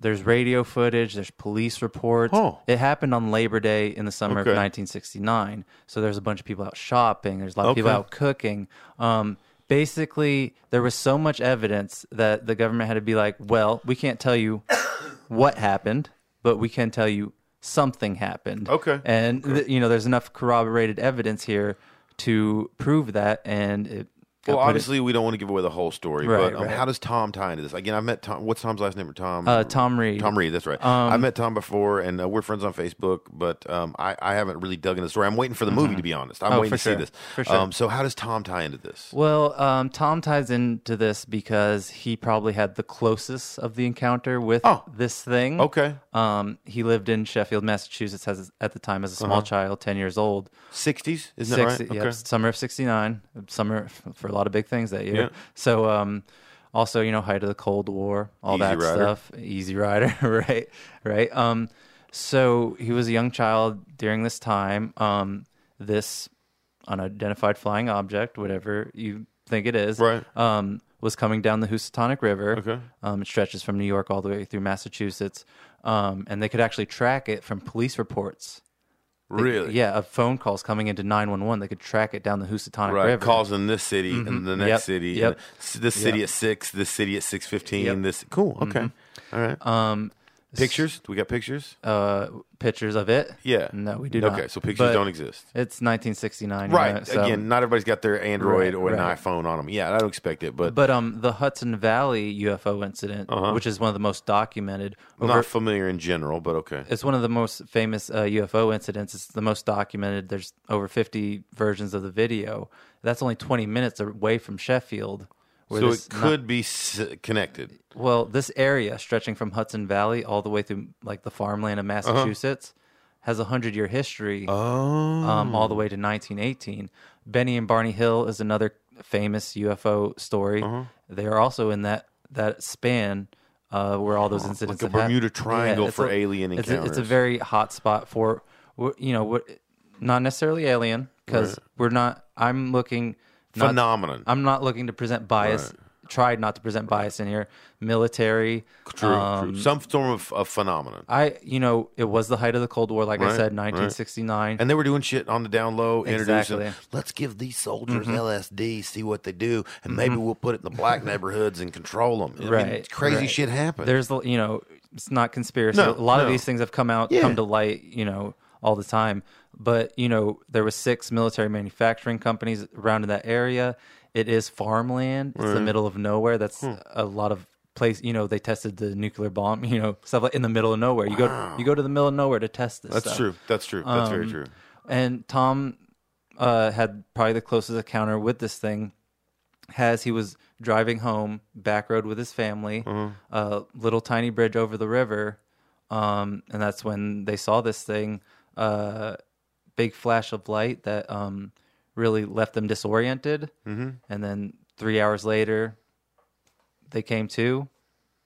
there's radio footage, there's police reports. Oh. It happened on Labor Day in the summer Okay. of 1969. So there's a bunch of people out shopping. There's a lot of people out cooking. Um, basically, there was so much evidence that the government had to be like, well, we can't tell you what happened, but we can tell you something happened. Okay. And th- you know, there's enough corroborated evidence here to prove that, and it. Well, obviously we don't want to give away the whole story, Right, but um, right. how does Tom tie into this? Again, I've met Tom. What's Tom's last name? Tom. Uh, Tom Reed. Tom Reed. That's right. I've met Tom before, and uh, we're friends on Facebook. But um, I, I haven't really dug into the story. I'm waiting for the movie, to be honest. I'm Oh, waiting to see this. For sure. Um, so how does Tom tie into this? Well, um, Tom ties into this because he probably had the closest of the encounter with Oh. this thing. Okay. Um, he lived in Sheffield, Massachusetts, as, at the time as a small child, ten years old. 60s, isn't that 60 right? yep, summer of '69, summer for a lot of big things that year. Yeah. So, um, also, you know, height of the Cold War, all Easy that Rider. stuff. Easy Rider, right? Right. Um, so he was a young child during this time. Um, this unidentified flying object, whatever you think it is, Right. um, was coming down the Housatonic River. Okay. Um, it stretches from New York all the way through Massachusetts, um, and they could actually track it from police reports. Really? Yeah, of phone calls coming into 911. They could track it down the Housatonic Right. River. Calls in this city and the next Yep. city. Yep. this city Yep. at six. This city at six fifteen. Yep. This cool. Okay. All right. Um, pictures? Do we got pictures? uh, pictures of it. Yeah. No, we do not. Okay, so pictures But don't exist. It's 1969. you Right. know, so- Again, not everybody's got their Android Right, or an right. iPhone on them. Yeah, I don't expect it, but, But um, the Hudson Valley UFO incident, which is one of the most documented, over, Uh-huh. not familiar in general. But okay. it's one of the most famous uh, UFO incidents. It's the most documented. There's over 50 versions of the video. That's only 20 minutes away from Sheffield. So it not- could be s- connected. well, this area stretching from Hudson Valley all the way through like the farmland of Uh-huh. Massachusetts has a hundred year history. Oh. um, all the way to 1918. Betty and Barney Hill is another famous UFO story. Uh-huh. They are also in that that span uh, where all those incidents Oh, like a Bermuda Triangle it's for a- alien it's a, it's a very hot spot for you know what, not necessarily alien because we're not. I'm looking not, Phenomenon. I'm not looking to present bias. Tried not to present bias in here. Military. True, um, true. Some form of, of phenomenon. I, you know, it was the height of the Cold War, like I Right, said, right. 1969. And they were doing shit on the down low, introducing, Exactly. let's give these soldiers LSD, see what they do, and maybe we'll put it in the black neighborhoods and control them. I mean, Right, crazy right. shit happened. There's, the- you know, it's not conspiracy. No, a lot of these things have come out, Yeah. come to light, you know, all the time. But you know, there was six military manufacturing companies around in that area. It is farmland. It's the middle of nowhere. That's Hmm. a lot of place. You know, they tested the nuclear bomb. You know, stuff like in the middle of nowhere. You go, you go to the middle of nowhere to test this. That's stuff. true. That's true. That's very Um, true. And Tom uh, had probably the closest encounter with this thing. As he was driving home, back road with his family, Uh-huh. a little tiny bridge over the river, um, and that's when they saw this thing. Uh, big flash of light that um, really left them disoriented. Mm-hmm. And then three hours later, they came to.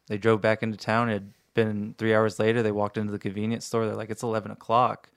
They drove back into town. It had been three hours later. They walked into the convenience store. They're like, "It's eleven o'clock,"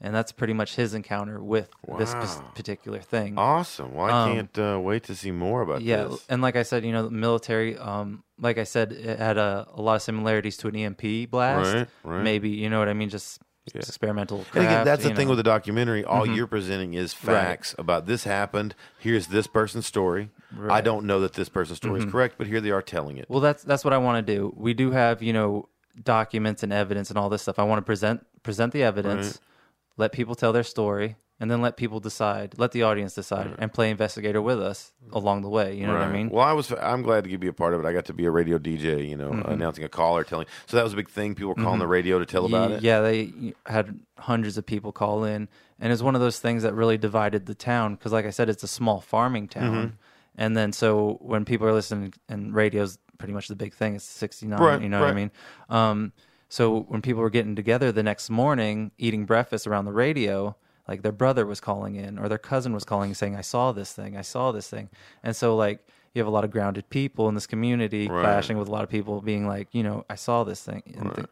and that's pretty much his encounter with this Wow. pos- particular thing. Awesome. Well, I um, can't uh, wait to see more about this. yeah, this. and like I said, you know, the military. Um, like I said, it had a, a lot of similarities to an EMP blast. Right, right. Maybe you know what I mean. Just experimental. And again, that's the you thing with the documentary. All mm-hmm. you're presenting is Right. facts about this happened. Here's this person's story. I don't know that this person's story is mm-hmm. correct, but here they are telling it. Well, that's that's what I want to do. We do have you know documents and evidence and all this stuff. I want to present present the evidence, let people tell their story, and then let people decide, let the audience decide, and play investigator with us along the way. You know what I Right. mean? Well, I was. I'm glad to be a part of it. I got to be a radio DJ. You know, Mm-hmm. announcing a caller, telling. So that was a big thing. People were calling the radio to tell about it. Yeah, they had hundreds of people call in, and it's one of those things that really divided the town because, like I said, it's a small farming town, Mm-hmm. and then so when people are listening, and radio's pretty much the big thing. It's sixty nine, Right, you know what I right. mean? Um, so when people were getting together the next morning, eating breakfast around the radio. Like their brother was calling in, or their cousin was calling, saying, "I saw this thing, I saw this thing," and so like you have a lot of grounded people in this community Right. clashing with a lot of people being like, you know, I saw this thing, and, thi-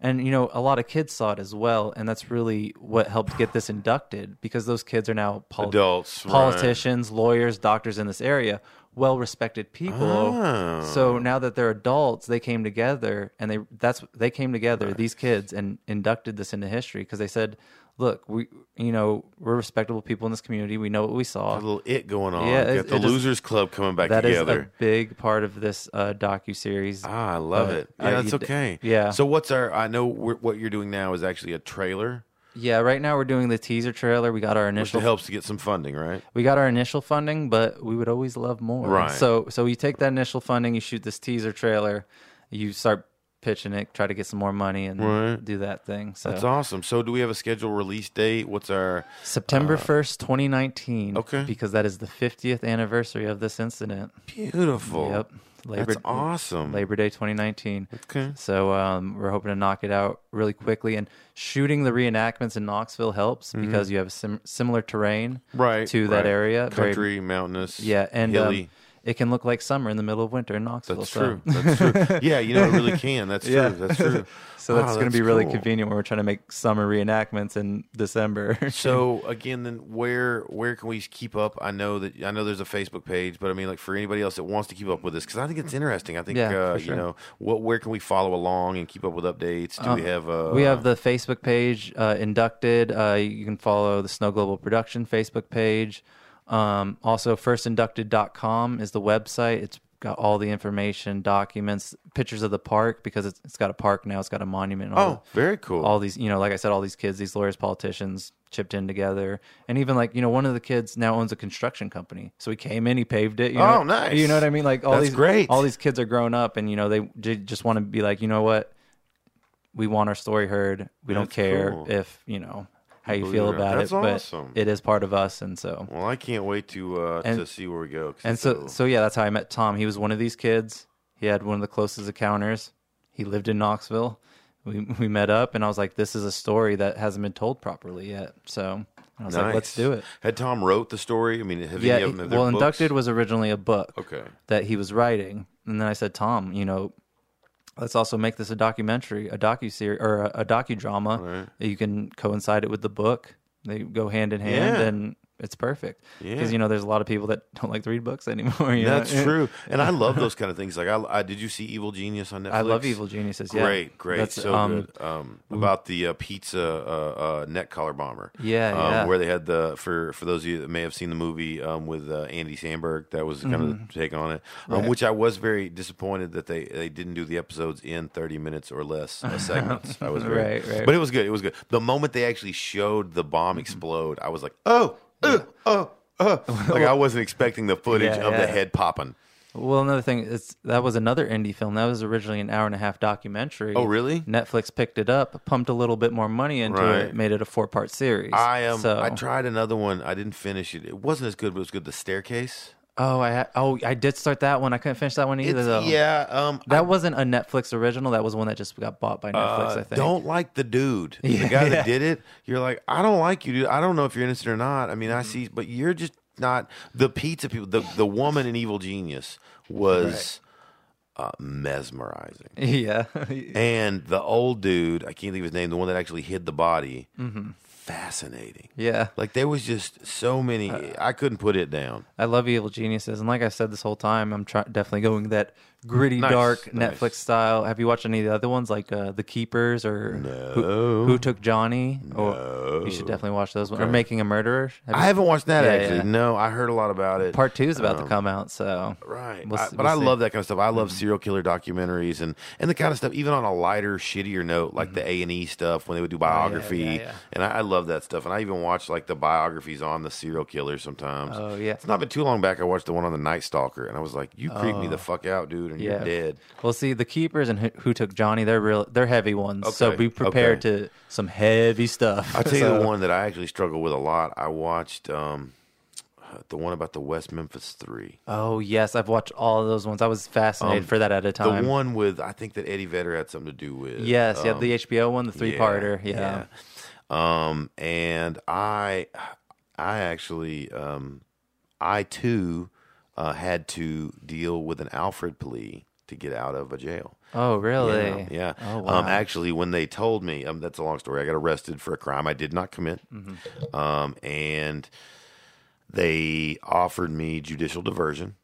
and you know, a lot of kids saw it as well, and that's really what helped get this inducted because those kids are now poli- Adults, right. politicians, lawyers, doctors in this area, well respected people. Oh. So now that they're adults, they came together and they that's they came together, these kids, and inducted this into history because they said, look, we you know we're respectable people in this community. We know what we saw. A little it going on. Yeah, Got it- the is- Losers Club coming back That is together. a big part of this uh, docu series. Ah, I love But it. I- Yeah, that's you- okay. yeah. So what's our? I know we're, what you're doing now is actually a trailer, Yeah, right now we're doing the teaser trailer. We got our initial which helps to get some funding, right? we got our initial funding, but we would always love more. Right. So so you take that initial funding, you shoot this teaser trailer, you start pitching it, try to get some more money and Right. do that thing. So That's awesome. So do we have a scheduled release date? What's our? September first, twenty nineteen. Okay. Because that is the fiftieth anniversary of this incident. Beautiful. Yep. Labor That's awesome. Labor Day twenty nineteen. Okay. So um, we're hoping to knock it out really quickly, and shooting the reenactments in Knoxville helps because you have sim- similar terrain Mm-hmm. Right. to that right. area. Very- Country, mountainous. Yeah, and hilly. um, it can look like summer in the middle of winter in Knoxville. That's so. true. That's true. Yeah, you know, it really can. That's true. Yeah. That's true. So that's going to be really cool. convenient when we're trying to make summer reenactments in December. So again, then where where can we keep up? I know that I know there's a Facebook page, but I mean, like for anybody else that wants to keep up with this, because I think it's interesting. I think Yeah, uh, for you know what where can we follow along and keep up with updates? Do we have uh, we have the Facebook page, uh, Inducted. Uh, you can follow the Snow Global Production Facebook page. Um, also, firstinducted.com is the website. It's got all the information, documents, pictures of the park because it's, it's got a park now. It's got a monument. all oh very cool. all these you know like i said all these kids these lawyers politicians chipped in together and even like you know one of the kids now owns a construction company so he came in he paved it you know, Oh, nice. you know what i mean like all That's these great. all these kids are grown up and you know they j- just want to be like you know what we want our story heard we don't care cool. if you know how you feel about That's it but awesome. it is part of us and so well, I can't wait to uh, And- to see where we go. and so so yeah that's how i met tom he was one of these kids he had one of the closest encounters he lived in knoxville we, we met up and i was like this is a story that hasn't been told properly yet so i was like let's do it Had Tom wrote the story? I mean, have yeah any of he- them? well books? inducted was originally a book Okay. that he was writing and then i said tom you know let's also make this a documentary a docu-series or a, a docudrama Right. you can coincide it with the book they go hand in hand Yeah. and it's perfect Yeah. because you know there's a lot of people that don't like to read books anymore you know? That's true, and I love those kind of things. Like, I, I did you see Evil Genius on Netflix? I love Evil Geniuses. Yeah, Great, great, That's, so um, good. Um, about the uh, pizza uh, uh, neck collar bomber. Yeah, um, yeah. Where they had the for for those of you that may have seen the movie um, with uh, Andy Samberg, that was kind of Mm-hmm. the take on it. Um, Which I was very disappointed that they they didn't do the episodes in thirty minutes or less uh, segments. I was very, Right, right. but it was good. It was good. The moment they actually showed the bomb explode, I was like, oh, uh, oh. Uh, like I wasn't expecting the footage Yeah, of the head popping. Well, another thing is that was another indie film. That was originally an hour and a half documentary. Oh, really? Netflix picked it up, pumped a little bit more money into Right. it, made it a four part series. I am. So, I tried another one. I didn't finish it. It wasn't as good, but it was good. The staircase. Oh, I ha- oh I did start that one. I couldn't finish that one either It's- though. yeah. Um. That wasn't a Netflix original. That was one that just got bought by Netflix. uh, I think. don't like the dude. the guy that did it. You're like, I don't like you, dude. I don't know if you're innocent or not. I mean, I see, but you're just not the pizza people. The the woman in Evil Genius was uh, mesmerizing, yeah. and the old dude. I can't think of his name. The one that actually hid the body. Fascinating. yeah. Like there was just so many. Uh, I couldn't put it down. I love Evil Geniuses, and like I said this whole time, I'm try- definitely going that gritty, Nice, dark nice. Netflix style. Have you watched any of the other ones like uh, The Keepers or No. Who, Who Took Johnny? Or No. you should definitely watch those ones. Or Okay. Making a Murderer. Have I haven't watched that Yeah, actually. yeah. No, I heard a lot about it. Part two is about Um, to come out, so Right, We'll I- but we'll I see. Mm-hmm. love that kind of stuff. I love serial killer documentaries and, and the kind of stuff. Even on a lighter, shittier note, like the A and E stuff when they would do biography, Mm-hmm. Oh, yeah, yeah. and I, I love that stuff. And I even watch like the biographies on the serial killers sometimes. Oh, yeah. it's not been too long back. I watched the one on the Night Stalker, and I was like, "You creep me the Oh. fuck out, dude, and yeah. you're dead." Well, see, the keepers and who, who took Johnny, they're real, they're heavy ones. so be prepared okay. to some heavy stuff. I'll tell you the one that I actually struggle with a lot. I watched um, the one about the West Memphis Three. Oh yes, I've watched all of those ones. I was fascinated Um, for that at a time. The one with I think that Eddie Vedder had something to do with. yes, yeah, um, the HBO one, the three parter. Yeah. yeah. Um, and I, I actually, um, I too, uh, had to deal with an Alford plea to get out of a jail. Oh really? Yeah. yeah. Oh wow. Um, actually, when they told me, um, that's a long story. I got arrested for a crime I did not commit. Mm-hmm. Um, and they offered me judicial diversion.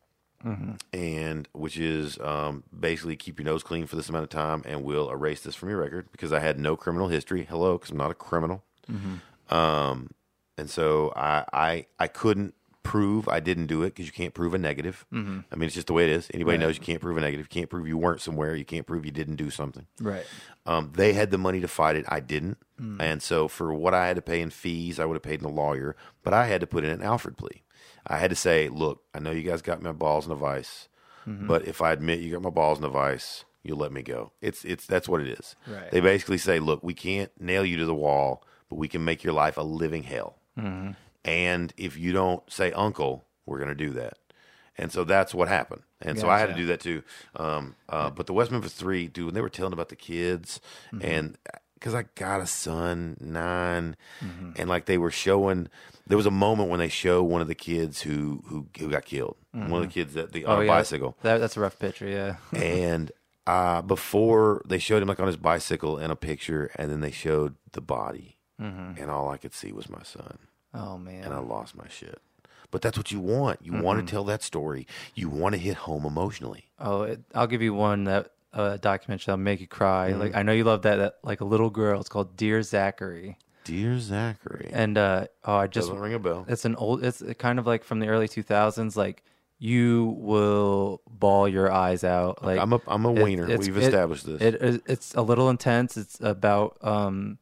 Mm-hmm. And which is um, basically keep your nose clean for this amount of time, and we'll erase this from your record because I had no criminal history. Hello, because I'm not a criminal. Mm-hmm. Um, and so I, I I couldn't prove I didn't do it because you can't prove a negative. Mm-hmm. I mean, it's just the way it is. Anybody Right. knows you can't prove a negative. You can't prove you weren't somewhere. You can't prove you didn't do something. right. Um, they had the money to fight it. I didn't. Hmm. And so for what I had to pay in fees, I would have paid in a lawyer, but I had to put in an Alford plea. I had to say, look, I know you guys got my balls in a vice, Mm-hmm. but if I admit you got my balls in a vice, you'll let me go. It's it's that's what it is. Right. They basically say, look, we can't nail you to the wall, but we can make your life a living hell. Mm-hmm. And if you don't say uncle, we're going to do that. And so that's what happened. And so I had to do that too. Um, uh, but the West Memphis Three, dude, when they were telling about the kids, Mm-hmm. and because I got a son, 9 Mm-hmm. and like they were showing, there was a moment when they show one of the kids who who, who got killed, one of the kids that the on Oh a yeah. bicycle, That, that's a rough picture. Yeah. and uh, before they showed him like on his bicycle and a picture, and then they showed the body, and all I could see was my son Oh man. and I lost my shit. But that's what you want. You want to tell that story. You want to hit home emotionally. Oh, it, I'll give you one that uh, documentary that'll make you cry. Mm-hmm. Like I know you love that, that. Like a little girl. It's called Dear Zachary. Dear Zachary. And uh, oh, I just Doesn't ring a bell. it's an old. It's kind of like from the early two thousands. Like you will ball your eyes out. Like I'm a I'm a it- wiener. it's- We've it- established this. It, it it's a little intense. It's about um,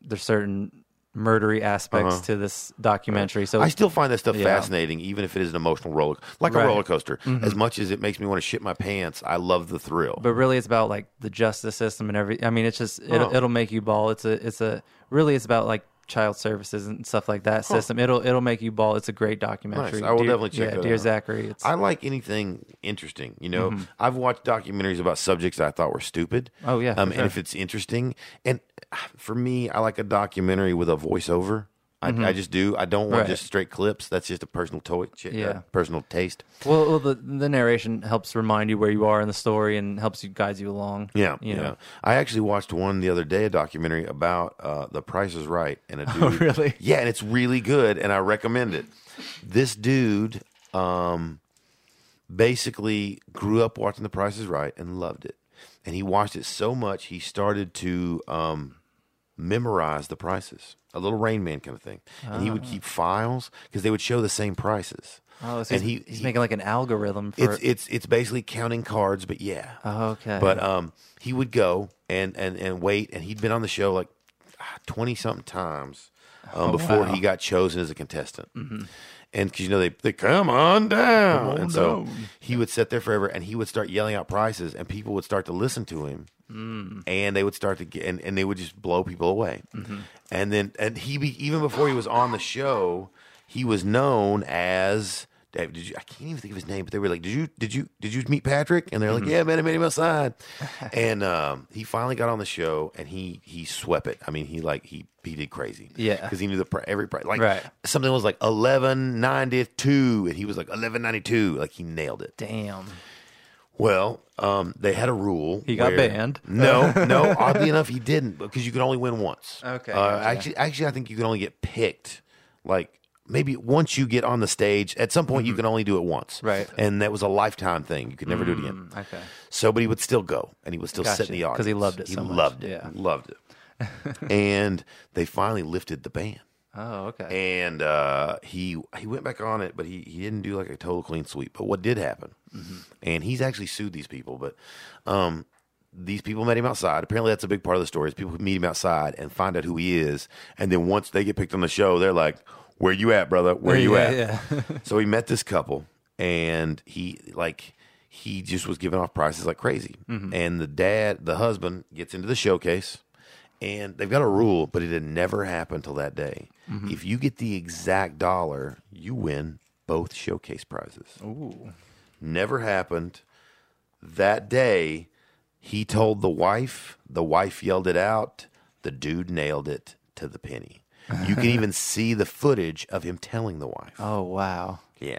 there's certain murdery aspects Uh-huh. to this documentary. So I still find that stuff Yeah. fascinating, even if it is an emotional roller, like Right. Mm-hmm. a roller coaster. As much as it makes me want to shit my pants, I love the thrill. but really it's about like the justice system and every i mean it's just it'll, Huh. it'll make you ball it's a it's a really it's about like child services and stuff like that system it'll it'll make you ball it's a great documentary Nice. I will Dear- definitely check yeah, that dear out. zachary it's I like anything interesting. You know, Mm-hmm. I've watched documentaries about subjects I thought were stupid. Oh, yeah, um, for and if it's interesting, and ah, for me, I like a documentary with a voiceover. I, I just do. I don't want Mm-hmm. Right. just straight clips. That's just a personal toy, ch- Yeah. uh, personal taste. well, well the the narration helps remind you where you are in the story and helps you guides you along Yeah, you know yeah. I actually watched one the other day, a documentary about uh, The Price is Right, and a dude. Oh, really? Yeah, and it's really good, and I recommend it. This dude, um, basically grew up watching The Price is Right and loved it, and he watched it so much he started to um, memorize the prices, a little Rain Man kind of thing, and he would keep files because they would show the same prices. oh so and he's, he- he's he- making like an algorithm for It's it's it's basically counting cards, but yeah. oh, okay But um, he would go and, and, and wait, and he'd been on the show like twenty something times um, before Oh. Mm-hmm. he got chosen as a contestant. And because you know they they come on down, and so he would sit there forever, and he would start yelling out prices, and people would start to listen to him, Mm. and they would start to get, and, and they would just blow people away. Mm-hmm. And then and he be, even before he was on the show, he was known as. Did you, I can't even think of his name, but they were like, "Did you did you did you meet Patrick?" And they're Mm-hmm. like, "Yeah, man, I met him outside." and um, he finally got on the show, and he he swept it. I mean, he like he he did crazy, Yeah. because he knew the every price. Like Right. something was like eleven ninety two, and he was like eleven ninety two. Like he nailed it. damn Well, um, they had a rule. He got where- banned. No, no. Oddly enough, he didn't because you could only win once. Okay, Uh, gotcha. Actually, actually, I think you can only get picked like maybe once you get on the stage, at some point you can only do it once, Mm-hmm. Right. And that was a lifetime thing; you could never do it again. Mm, okay. So, but he would still go, and he would still sit in the audience. Because he loved it He so much. loved it. Yeah. loved it. and they finally lifted the ban, Oh, okay. and uh, he he went back on it, but he he didn't do like a total clean sweep. But what did happen? Mm-hmm. And he's actually sued these people, but um, these people met him outside. Apparently, that's a big part of the story. Is people meet him outside and find out who he is, and then once they get picked on the show, they're like, "Where you at, brother? Where you yeah, at?" Yeah. so he met this couple, and he like he just was giving off prices like crazy. And the dad, the husband, gets into the showcase, and they've got a rule, but it had never happened till that day. If you get the exact dollar, you win both showcase prizes. Ooh. Never happened. That day, he told the wife. The wife yelled it out. The dude nailed it to the penny. You can even see the footage of him telling the wife. Oh, wow. Yeah.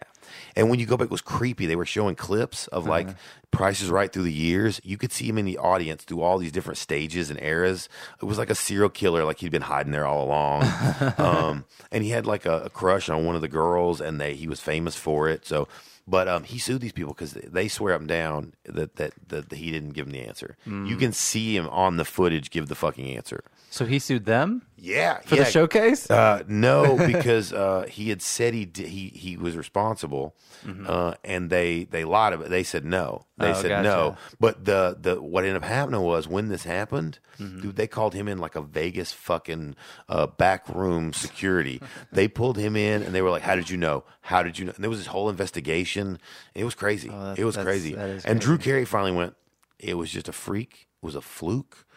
And when you go back, it was creepy. They were showing clips of like prices right through the years. You could see him in the audience through all these different stages and eras. It was like a serial killer, like he'd been hiding there all along. um, and he had like a, a crush on one of the girls, and they he was famous for it. So, but um, he sued these people because they swear up and down that, that that he didn't give them the answer. You can see him on the footage give the fucking answer. So he sued them Yeah, for yeah. the showcase? Uh, no, because uh, he had said he di- he he was responsible, uh, and they they lied about. it. They said no. They Oh, said no. But the the what ended up happening was when this happened, Mm-hmm. dude, they called him in like a Vegas fucking uh, back room security. they pulled him in, and they were like, "How did you know? How did you know?" And there was this whole investigation. It was crazy. Oh, that's- it was that's- crazy. that is and Drew Carey finally went. It was just a freak. It was a fluke.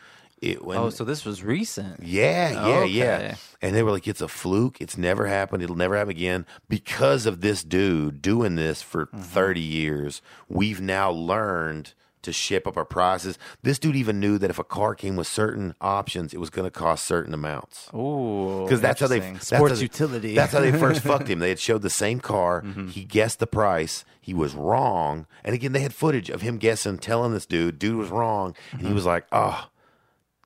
It when, oh, so this was recent. yeah, yeah, yeah. And they were like, it's a fluke. It's never happened. It'll never happen again. Because of this dude doing this for Mm-hmm. 30 years, we've now learned to shape up our prices. This dude even knew that if a car came with certain options, it was going to cost certain amounts. Ooh. Because that's how they that's sports how they- utility. That's how they first fucked him. They had showed the same car. Mm-hmm. He guessed the price. He was wrong. And again, they had footage of him guessing, telling this dude, dude was wrong, and Mm-hmm. he was like, "Oh,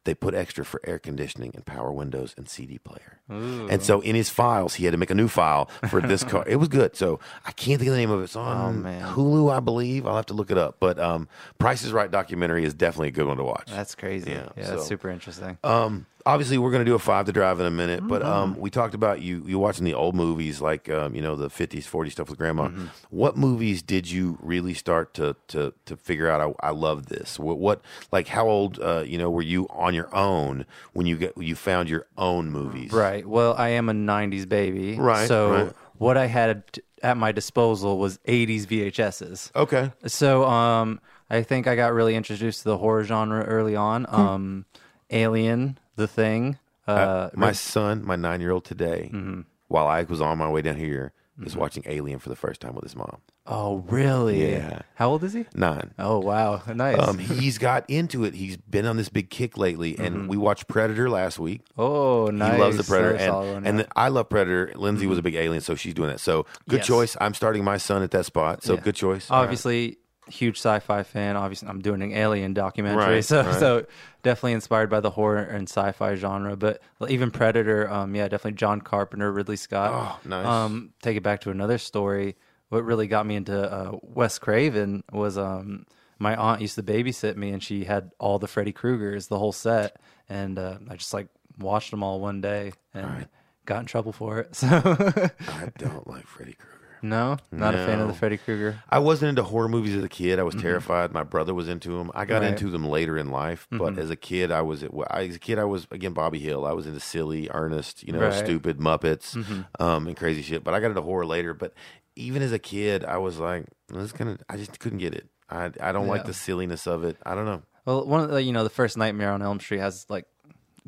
they put extra for air conditioning and power windows and CD player." And so in his files, he had to make a new file for this car. It was good. So I can't think of the name of it. It's on Oh, man. Hulu, I believe. I'll have to look it up. But um, Price is Right documentary is definitely a good one to watch. That's crazy. Yeah, Yeah, so- that's super interesting. Um, obviously, we're going to do a five to drive in a minute, but um, Mm-hmm. we talked about you you watching the old movies like um, you know the fifties, forties stuff with grandma. Mm-hmm. What movies did you really start to to to figure out? I, I love this. What, what like how old uh, you know were you on your own when you get you found your own movies? Right. Well, I am a 90s baby. Right, So right. what I had at my disposal was 80s VHSs. Okay. So um, I think I got really introduced to the horror genre early on. Hmm. Um, Alien, The Thing. Uh, my son, my nine year old today, Mm-hmm. while I was on my way down here, is watching Alien for the first time with his mom. oh, really? Yeah. How old is he? Nine. Oh, wow. Nice. Um, he's got into it. He's been on this big kick lately, and Mm-hmm. we watched Predator last week. oh, nice. He loves the Predator, and, and the- I love Predator. Lindsay was a big Alien, so she's doing that. So good Yes. choice. I'm starting my son at that spot. So Yeah. good choice. Obviously huge sci-fi fan obviously i'm doing an alien documentary Right, so right. so definitely inspired by the horror and sci-fi genre but even predator um yeah definitely john carpenter ridley scott Oh, nice. um take it back to another story what really got me into uh, wes craven was um my aunt used to babysit me and she had all the freddy kruegers the whole set and uh, i just like watched them all one day and got in trouble for it so I don't like Freddy Krueger. No not a fan of No. the freddy krueger I wasn't into horror movies as a kid. I was terrified. My brother was into them. I got Mm-hmm. Right. into them later in life, but Mm-hmm. as a kid, I was I, as a kid I was again Bobby Hill. I was into silly, earnest, you know, Right. Mm-hmm. stupid Muppets, um, and crazy shit. But I got into horror later. But even as a kid, I was like, this is gonna. I just couldn't get it. I I don't like Yeah. the silliness of it. I don't know. Well, one of the you know the first Nightmare on Elm Street has like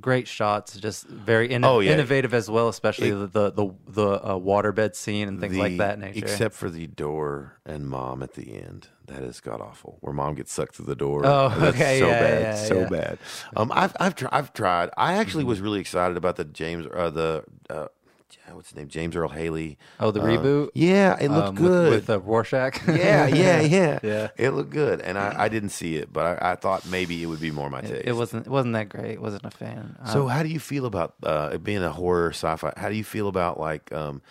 great shots, just very inno- Oh, yeah. innovative as well, especially It- the the the, the uh, waterbed scene and things like that nature. Except for the door and mom at the end. That is god awful. Where mom gets sucked through the door. Oh, That's okay, So yeah, bad. yeah, so bad. Um, I've I've tri- I've tried. I actually Mm-hmm. was really excited about the James uh, the uh, what's his name James Earl Haley. Oh, the Uh, reboot? Yeah, it looked um, good. with, with uh, Rorschach. yeah, yeah, yeah, Yeah. It looked good, and I, I didn't see it, but I, I thought maybe it would be more my taste. it, it wasn't it wasn't that great. wasn't a fan. Um, So, how do you feel about uh, it being a horror sci-fi? How do you feel about like um,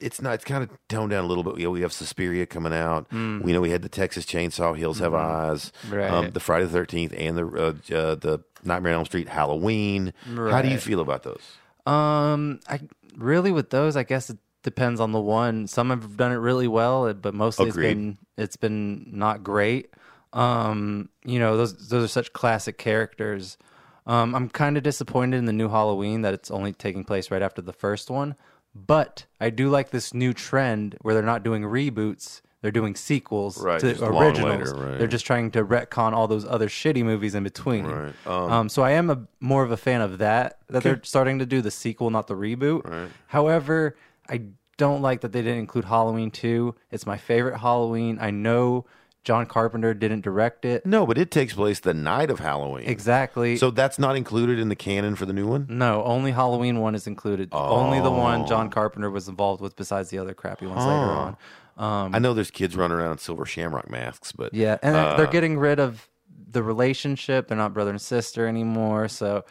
it's not. It's kind of toned down a little bit. You know, we have Suspiria coming out. We know we had the Texas Chainsaw Hills Have Eyes, Mm. Right. um, the Friday the Thirteenth, and the uh, uh, the Nightmare on Elm Street Halloween. How do you feel about those? Um, I really with those, I guess it depends on the one. Some have done it really well, but mostly Agreed. it's been it's been not great. Um, you know, those those are such classic characters. Um, I'm kind of disappointed in the new Halloween that it's only taking place right after the first one, but I do like this new trend where they're not doing reboots. They're doing sequels Right, to just long originals. later, right. They're just trying to retcon all those other shitty movies in between. Right. Um, so I am a more of a fan of that that they're starting to do the sequel, not the reboot. However, I don't like that they didn't include Halloween two. It's my favorite Halloween. I know John Carpenter didn't direct it No, but it takes place the night of Halloween. exactly. So that's not included in the canon for the new one. no, only Halloween one is included. Only the one John Oh. Carpenter was involved with, besides the other crappy ones later on. Um, I know there's kids running around in silver shamrock masks, but Yeah, and they're uh, getting rid of the relationship. They're not brother and sister anymore. So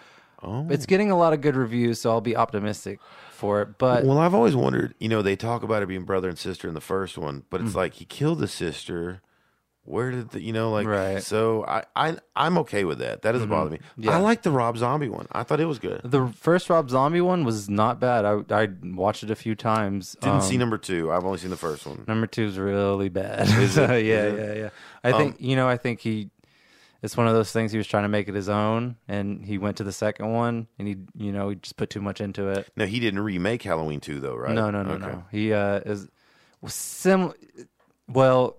it's oh. getting a lot of good reviews. So I'll be optimistic for it. But Well, I've always wondered. You know, they talk about it being brother and sister in the first one, but it's mm. like he killed the sister. Where did the you know like Right. Mm-hmm. so I I I'm okay with that. That doesn't bother me. Yeah. I like the Rob Zombie one. I thought it was good. The first Rob Zombie one was not bad. I I watched it a few times. Didn't Um, see number two. I've only seen the first one. number two is really bad. Is yeah? Um, yeah, yeah. I think you know. I think he. It's one of those things. He was trying to make it his own, and he went to the second one, and he, you know, he just put too much into it. No, he didn't remake Halloween two though, right? No, no, no, Okay. no. He uh, is sim. Well,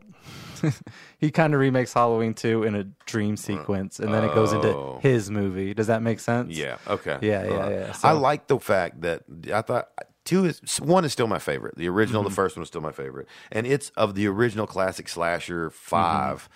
he kind of remakes Halloween two in a dream sequence, and then it goes into Oh. his movie. Does that make sense? Yeah. Okay. Yeah, yeah, yeah. I like the fact that I thought two is one is still my favorite. The original, Mm-hmm. the first one is still my favorite, and it's of the original classic slasher 5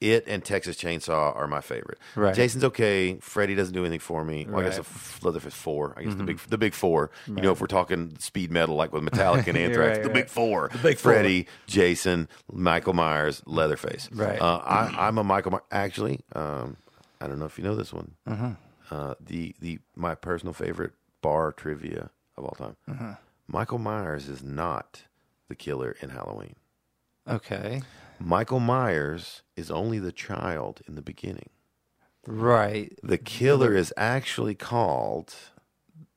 It and Texas Chainsaw are my favorite. Mm-hmm. Right. Jason's okay. Freddy doesn't do anything for me. Well, I guess Right. Mm-hmm. Leatherface four. I guess the big the big four. You know, if we're talking speed metal like with Metallica and Anthrax, right, the right. big four. The big four. Freddy, Jason, Michael Myers, Leatherface. Right. Uh, I, I'm a Michael. My- Actually, um, I don't know if you know this one. Uh-huh. Uh, the the my personal favorite bar trivia of all time. Uh-huh. Michael Myers is not the killer in Halloween. Okay. Michael Myers is only the child in the beginning. Right. The killer is actually called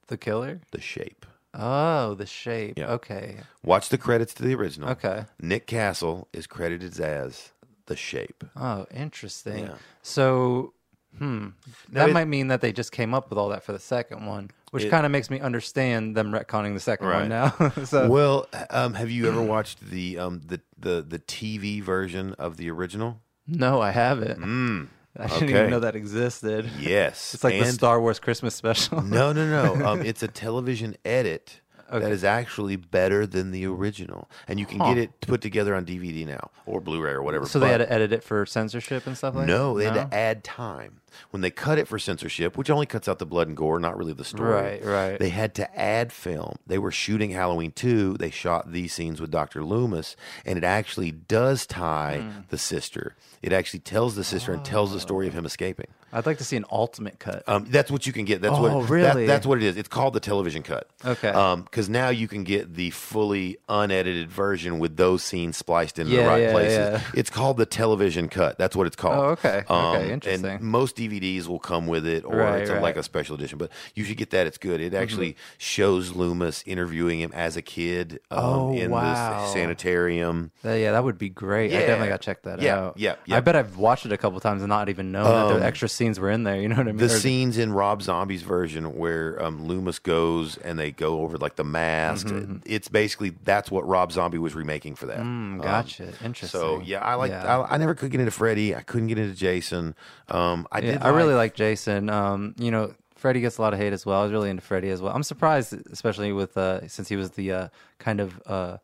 The killer. the Shape. Oh, the shape. Yeah. Okay. Watch the credits to the original. Okay. Nick Castle is credited as the Shape. Oh, interesting. Yeah. So, hmm, that it- might mean that they just came up with all that for the second one, which kind of makes me understand them retconning the second Right. one now. so, Well, um, have you ever watched the um, the the the TV version of the original? no, I haven't. Mm, I didn't okay. even know that existed. yes, It's like the And- Star Wars Christmas special. No, no, no. Um, it's a television edit that Okay. is actually better than the original, and you can Huh. get it put together on DVD now or Blu-ray or whatever. so they but- had to edit it for censorship and stuff like No, they that. had to add time. When they cut it for censorship, which only cuts out the blood and gore, not really the story. Right, right. They had to add film. They were shooting Halloween 2. They shot these scenes with Dr. Loomis, and it actually does tie Hmm. the sister. It actually tells the sister and tells the story of him escaping. I'd like to see an ultimate cut. Um, that's what you can get. That's Oh, what that- really? that's what it is. It's called the television cut. Okay. Because now you can get the fully unedited version with those scenes spliced into the right yeah, places. yeah. It's called the television cut. That's what it's called. Oh, okay. Okay, And most DVDs will come with it, or Right, it's a, right. Mm-hmm. like a special edition. But you should get that. It's good. It actually shows Loomis interviewing him as a kid um, Oh, in wow. the sanitarium. Uh, yeah, that would be great. I definitely got to check that Yeah, out. yeah, yeah. I bet I've watched it a couple times and not even known that the extra scenes were in there. You know what I mean? Um, the Or- scenes in Rob Zombie's version where um, Loomis goes and they go over like the mask. Mm-hmm. It's basically that's what Rob Zombie was remaking for that. Mm, Um, gotcha. Interesting. so yeah, I like. Yeah. I, I never could get into Freddy. I couldn't get into Jason. Um, I Yeah, did. I really like Jason. Um, you know, Freddie gets a lot of hate as well. I was really into Freddie as well. I'm surprised, especially with uh, since he was the uh, kind of uh,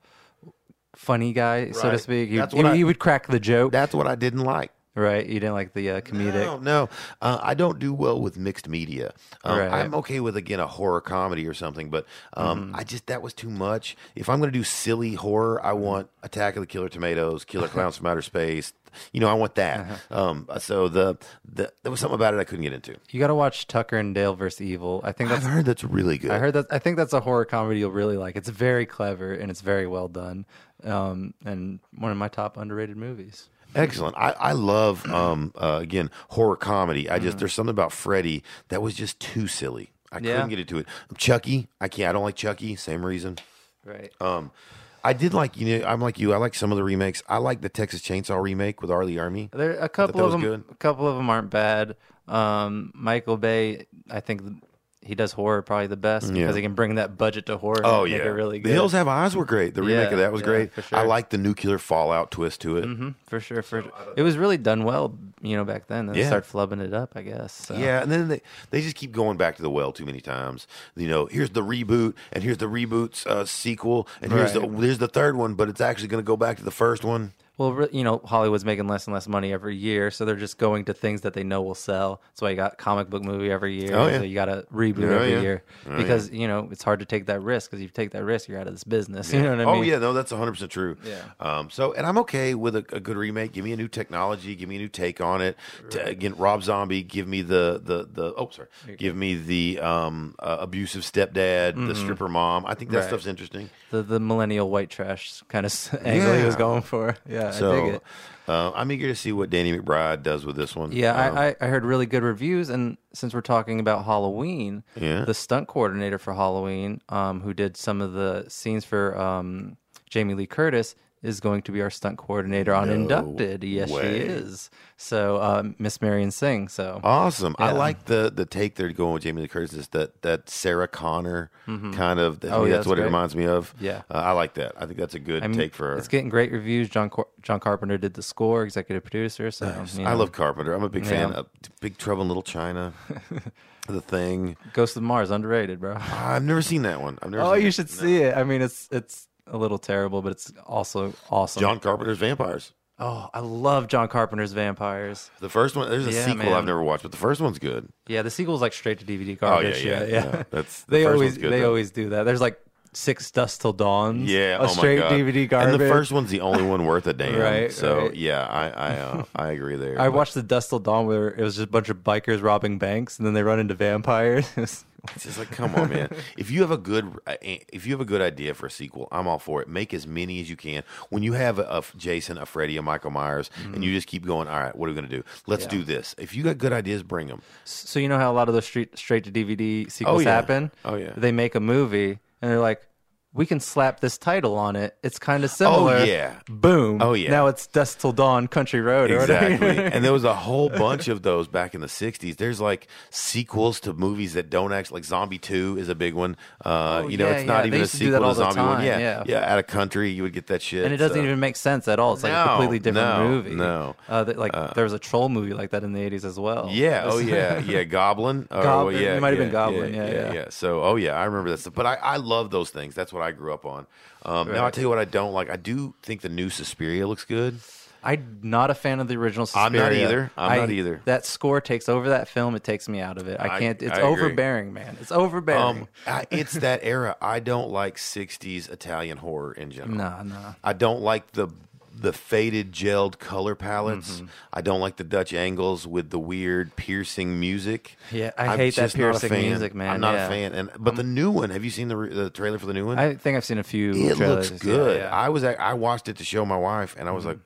funny guy, so to speak. He, he, I- he would crack the joke, That's what I didn't like. Right? You didn't like the uh, comedic. No, no. Uh, I don't do well with mixed media. Um, Right. I'm okay with again a horror comedy or something, but um, Mm-hmm. I just that was too much. If I'm going to do silly horror, I want Attack of the Killer Tomatoes, Killer Clowns from Outer Space, you know, I want that. Uh-huh. Um, so the, the there was something about it I couldn't get into. You got to watch Tucker and Dale versus Evil. I think I've that's heard that's really good. I heard that. I think that's a horror comedy you'll really like. It's very clever and it's very well done, um, and one of my top underrated movies. Excellent. I, I love um uh, again horror comedy. I just there's something about Freddy that was just too silly. I Mm-hmm. Yeah. couldn't get into it. Chucky, I can't. I don't like Chucky. Same reason. Right. Um, I did like you know I'm like you. I like some of the remakes. I like the Texas Chainsaw remake with R. Lee Ermey. There a that couple of was them. good. A couple of them aren't bad. Um, Michael Bay, I think he does horror probably the best Yeah. because he can bring that budget to horror. Oh and yeah, make it really The good. Hills Have Eyes were great. The remake Yeah, of that was yeah, great. for sure. I like the nuclear fallout twist to it. Mhm, for sure. For it was really done well, you know, back then. Then Yeah. they start flubbing it up, I guess. So. Yeah, and then they they just keep going back to the well too many times. You know, here's the reboot, and here's the reboot's uh, sequel, and here's Right. the here's the third one, but it's actually going to go back to the first one. Well, you know, Hollywood's making less and less money every year, so they're just going to things that they know will sell. That's why you got comic book movie every year. Oh, yeah. So you got a reboot Oh, every yeah. year Oh, because you know it's hard to take that risk. Because if you take that risk, you're out of this business. You know what I mean? oh yeah, no, that's 100 percent true. Yeah. Um. So, and I'm okay with a, a good remake. Give me a new technology. Give me a new take on it. To, again, Rob Zombie. Give me the the the. Oh, sorry. Give me the um uh, abusive stepdad, the stripper mom. I think that Mm-hmm. Right. stuff's interesting. The the millennial white trash kind of angle he was going for. Yeah, I dig So, it. uh, I'm eager to see what Danny McBride does with this one. Yeah, Um, I, I, I heard really good reviews, and since we're talking about Halloween, Yeah. the stunt coordinator for Halloween, um, who did some of the scenes for um, Jamie Lee Curtis, is going to be our stunt coordinator on No Inducted. Yes, way. she is. So um, Miss Marion Singh. So Awesome. I like the the take they're going with Jamie Lee Curtis. Is that that Sarah Connor kind of? I Oh, mean, yeah, that's that's what it reminds me of. Yeah. uh, I like that. I think that's a good I mean, take for her. it's getting great reviews. John Car- John Carpenter did the score, executive producer. So you I love Carpenter. I'm a big fan of Big Trouble in Little China. the Thing. Ghost of Mars underrated, bro. I've never seen that one. I've never. Oh, you it. should No. see it. I mean, it's it's a little terrible, but it's also awesome. John Carpenter's Vampires. Oh, I love John Carpenter's Vampires. The first one. There's a Yeah, sequel man. I've never watched, but the first one's good. Yeah, the sequel's like straight to DVD Oh yeah, garbage. yeah, yeah. That's the they first always one's good, they though. always do that. There's like six Dusk Till Dawn. Yeah, a oh straight my God. DVD garbage. And the first one's the only one worth a damn. Right, So right. yeah, I I uh, I agree there. I But watched the Dusk Till Dawn where it was just a bunch of bikers robbing banks, and then they run into vampires. It was- It's just like, come on, man. If you have a good, uh, if you have a good idea for a sequel, I'm all for it. Make as many as you can. When you have a, a Jason, a Freddy, a Michael Myers, and you just keep going, all right, what are we going to do? Let's Mm-hmm. Yeah. do this. If you got good ideas, bring them. so you know how a lot of those straight straight to DVD sequels yeah. happen. Oh, yeah. They make a movie, and they're like. We can slap this title on it. It's kind of similar. Oh, yeah. Boom. Oh, yeah. Now it's Dusk Till Dawn, Country Road. Or. Exactly. and there was a whole bunch of those back in the 60s. There's like sequels to movies that don't actually, like Zombie 2 is a big one. Uh, Oh, you know, yeah, it's not yeah. Even a used to sequel to Zombie 1. time, Yeah. yeah. Out of country, you would get that shit. and it doesn't so- even make sense at all. It's like No, a completely different no, movie. no. uh, that, like there was a troll movie like that in the eighties as well. Yeah. Oh, yeah. Yeah. Goblin. Or, Goblin, Yeah. it might have been yeah, Goblin, yeah, yeah. So, oh yeah, I remember that stuff. But I, I love those things. That's what I grew up on. Um, Now I Right. tell you what I don't like. I do think the new Suspiria looks good. I'm not a fan of the original. I'm not either. I'm I- not either. That score takes over that film. It takes me out of it. I can't. It's I overbearing, man. It's overbearing. Um, I, it's that era. I don't like '60s Italian horror in general. nah, nah. I don't like the the faded gelled color palettes. Mm-hmm. I don't like the Dutch angles with the weird piercing music. Yeah, I I'm hate that just not a piercing music, man. I'm not Yeah. a fan. And but the new one, have you seen the re- the trailer for the new one? I think I've seen a few. it trailers. looks good. Yeah, I was at- I watched it to show my wife, and I was like,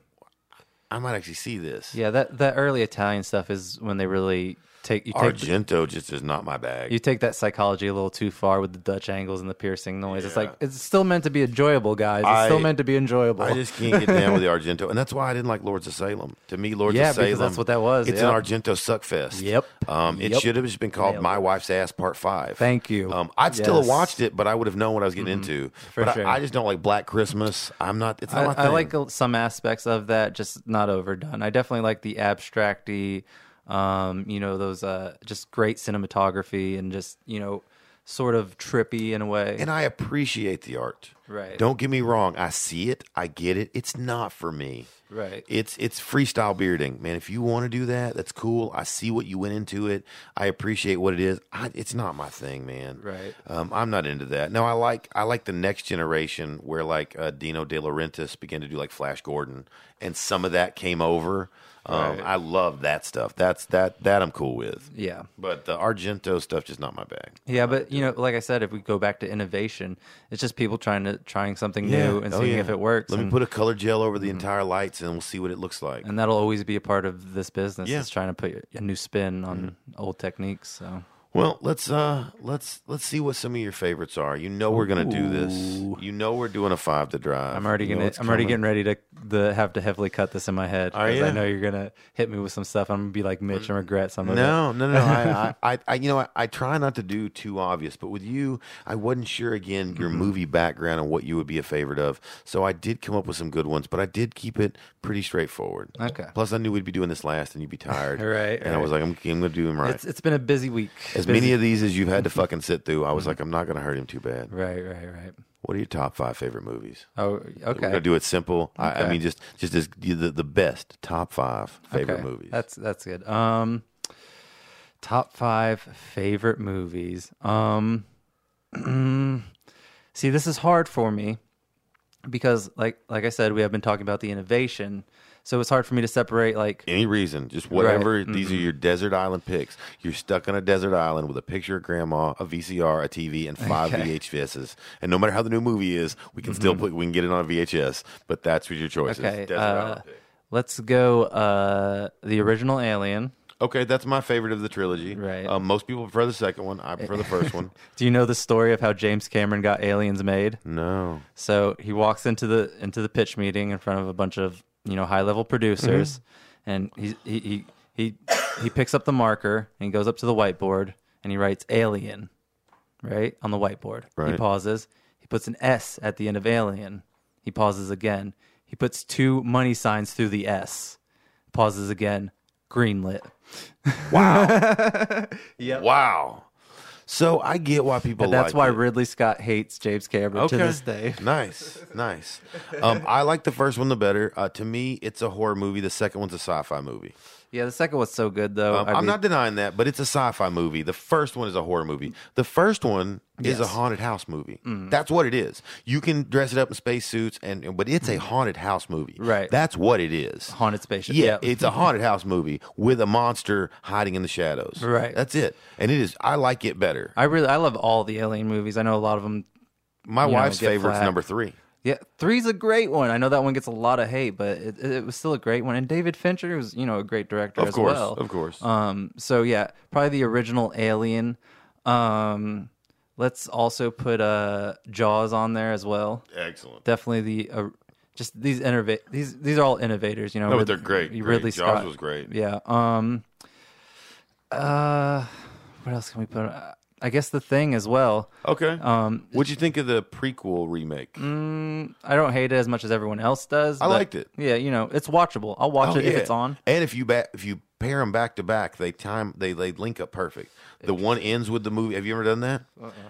I might actually see this. Yeah, that that early Italian stuff is when they really take you take the- Argento just is not my bag. you take that psychology a little too far with the Dutch angles and the piercing noise. It's like it's still meant to be enjoyable, guys. It's I- still meant to be enjoyable. I just can't get down with the Argento, and that's why I didn't like Lords of Salem. To me, Lords Yeah, of Salem, because that's what that was, It's yep. an Argento suckfest. Yep. Um, it Yep. should have just been called Nailed My. Wife's Ass Part Five. Thank you. Um, I'd still have Mm-hmm. watched it, but I would have known what I was getting into. For but sure. I, I just don't like Black Christmas. I'm not. It's not I, my I like some aspects of that, just not overdone. I definitely like the abstracty, um, you know, those uh, just great cinematography and just you know, sort of trippy in a way. and I appreciate the art. Right. Don't get me wrong. I see it. I get it. It's not for me. Right. It's it's freestyle bearding, man. If you want to do that, that's cool. I see what you went into it. I appreciate what it is. I, it's not my thing, man. Right. Um, I'm not into that. No, I like I like the next generation where like uh, Dino De Laurentiis began to do like Flash Gordon, and some of that came over. Um, Right. I love that stuff. That's that that I'm cool with. Yeah. But the Argento stuff just not my bag. Yeah, but you know, like I said, if we go back to innovation, it's just people trying to trying something new and Oh, seeing yeah. if it works. Let me put a color gel over the entire lights, and we'll see what it looks like. and that'll always be a part of this business. Yeah. Is trying to put a new spin on Mm-hmm. old techniques. So Well, let's uh let's let's see what some of your favorites are. You know we're gonna do this. Ooh. You know we're doing a five to drive. I'm already You know gonna I'm already coming. getting ready to the have to heavily cut this in my head Are ya? I know you're gonna hit me with some stuff. I'm gonna be like Mitch and regret some of it. No, no, no. I, I, I, I, you know, I, I try not to do too obvious, but with you, I wasn't sure again your Mm-hmm. movie background and what you would be a favorite of. So I did come up with some good ones, but I did keep it pretty straightforward. Okay. Plus, I knew we'd be doing this last, and you'd be tired. Right, And I right. was like, I'm, I'm going to do them right. It's it's been a busy week. As Busy- many of these as you've had to fucking sit through, I was like, I'm not going to hurt him too bad. Right, right, right. What are your top five favorite movies? Oh, okay. We're gonna do it simple. I, I mean, just just as the the best top five favorite Okay, movies. That's that's good. Um, top five favorite movies. Um, see, this is hard for me because, like like I said, we have been talking about the innovation, so it's hard for me to separate. Like, Any reason, just whatever. Right. These are your desert island picks. You're stuck on a desert island with a picture of grandma, a VCR, a TV, and five Okay. VHSs. And no matter how the new movie is, we can still put, we can get it on a VHS. But that's what your choice okay, is. Desert uh, island pick. let's go. Uh, the original Alien. Okay, that's my favorite of the trilogy. Right. Um, most people prefer the second one. I prefer the first one. Do you know the story of how James Cameron got Aliens made? No. So he walks into the into the pitch meeting in front of a bunch of you know high level producers, Mm-hmm. and he he he he he picks up the marker and he goes up to the whiteboard and he writes alien, right on the whiteboard. He pauses. He puts an S at the end of alien. He pauses again. He puts two money signs through the S. Pauses again. Greenlit. Wow. Yep. wow. So I get why people And that's like why it. Ridley Scott hates James Cameron to this day. nice, nice. Um, I like the first one the better. Uh, to me, it's a horror movie. The second one's a sci-fi movie. Yeah, the second was so good though. Um, I I'm mean- not denying that, but it's a sci-fi movie. The first one is a horror movie. The first one is a Mm. haunted house movie. That's what it is. You can dress it up in spacesuits, and but it's a haunted house movie. Mm. Right. That's what it is. haunted spaceship. Yeah, it's a haunted house movie with a monster hiding in the shadows. Right. That's it. And it is. I like it better. I really I love all the Alien movies. I know a lot of them. My know, wife's get favorite's flack. number three. Yeah, three's a great one. I know that one gets a lot of hate, but it, it was still a great one. And David Fincher was you know a great director Of as course, well. of course. Um, so yeah, probably the original Alien. Um, let's also put uh Jaws on there as well. Excellent. Definitely the uh, just these innovate these these are all innovators. You know, No, but Rid- they're great. Ridley great. Jaws Scott was great. Yeah. Um. Uh, what else can we put? Uh, I guess the thing as well. Okay. Um, What'd you think of the prequel remake? mm, I don't hate it as much as everyone else does. I but liked it. Yeah, you know, it's watchable. I'll watch Oh, it if it's on. And if you ba- if you pair them back to back, they time they they link up perfect. The one ends with the movie. Have you ever done that?